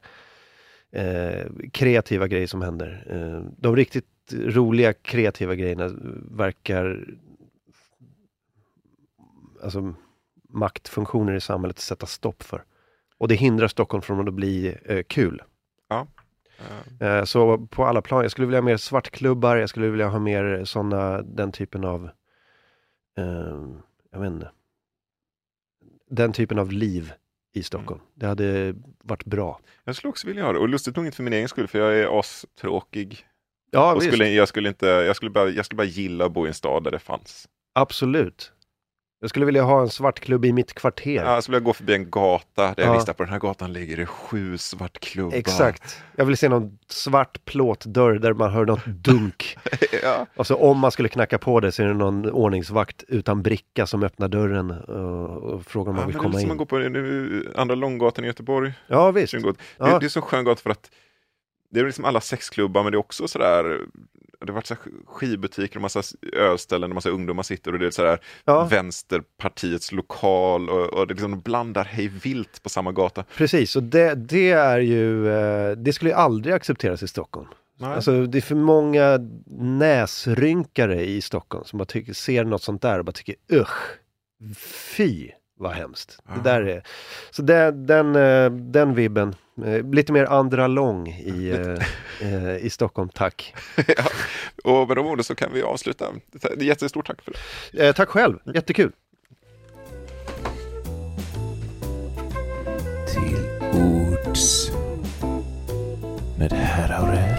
eh, kreativa grejer som händer. Eh, de riktigt roliga kreativa grejerna verkar alltså maktfunktioner i samhället sätta stopp för. Och det hindrar Stockholm från att bli eh, kul. Eh, Eh, Så på alla plan, jag skulle vilja ha mer svartklubbar, jag skulle vilja ha mer sådana, den typen av, eh, jag vet inte, den typen av liv i Stockholm. Det hade varit bra. Jag skulle också vilja ha det, och lustigt nog inte för min egen skull, för jag är astråkig. Ja, och visst. skulle, jag, skulle inte, jag, skulle bara, jag skulle bara gilla att bo i en stad där det fanns. absolut. Jag skulle vilja ha en svartklubb i mitt kvarter. Ja, jag skulle vilja gå förbi en gata där Ja. jag visste att på den här gatan ligger det sju svartklubbar. Exakt. Jag vill se någon svart plåtdörr där man hör något dunk. ja. Och så om man skulle knacka på det så är det någon ordningsvakt utan bricka som öppnar dörren och, frågar om man vill men det är komma som in. att gå på nu, Andra Långgatan i Göteborg. Ja visst. Det, det är så skön gata för att det är liksom alla sexklubbar men det är också sådär det har varit så här skivbutiker och massa ölställen där massa ungdomar sitter och det är sådär Ja. Vänsterpartiets lokal och, och det liksom blandar hej vilt på samma gata. Precis, och det, det är ju, eh, det skulle ju aldrig accepteras i Stockholm. Nej. Alltså det är för många näsrynkare i Stockholm som bara tycker, ser något sånt där och bara tycker usch, fy vad hemskt. Ah. Det där är, så det, den, eh, den vibben, lite mer andra lång i, eh, eh, i Stockholm, tack. ja. Och med de orden så kan vi avsluta. Jättestort tack för det. Eh, tack själv, jättekul. Till ords med herr Aurell.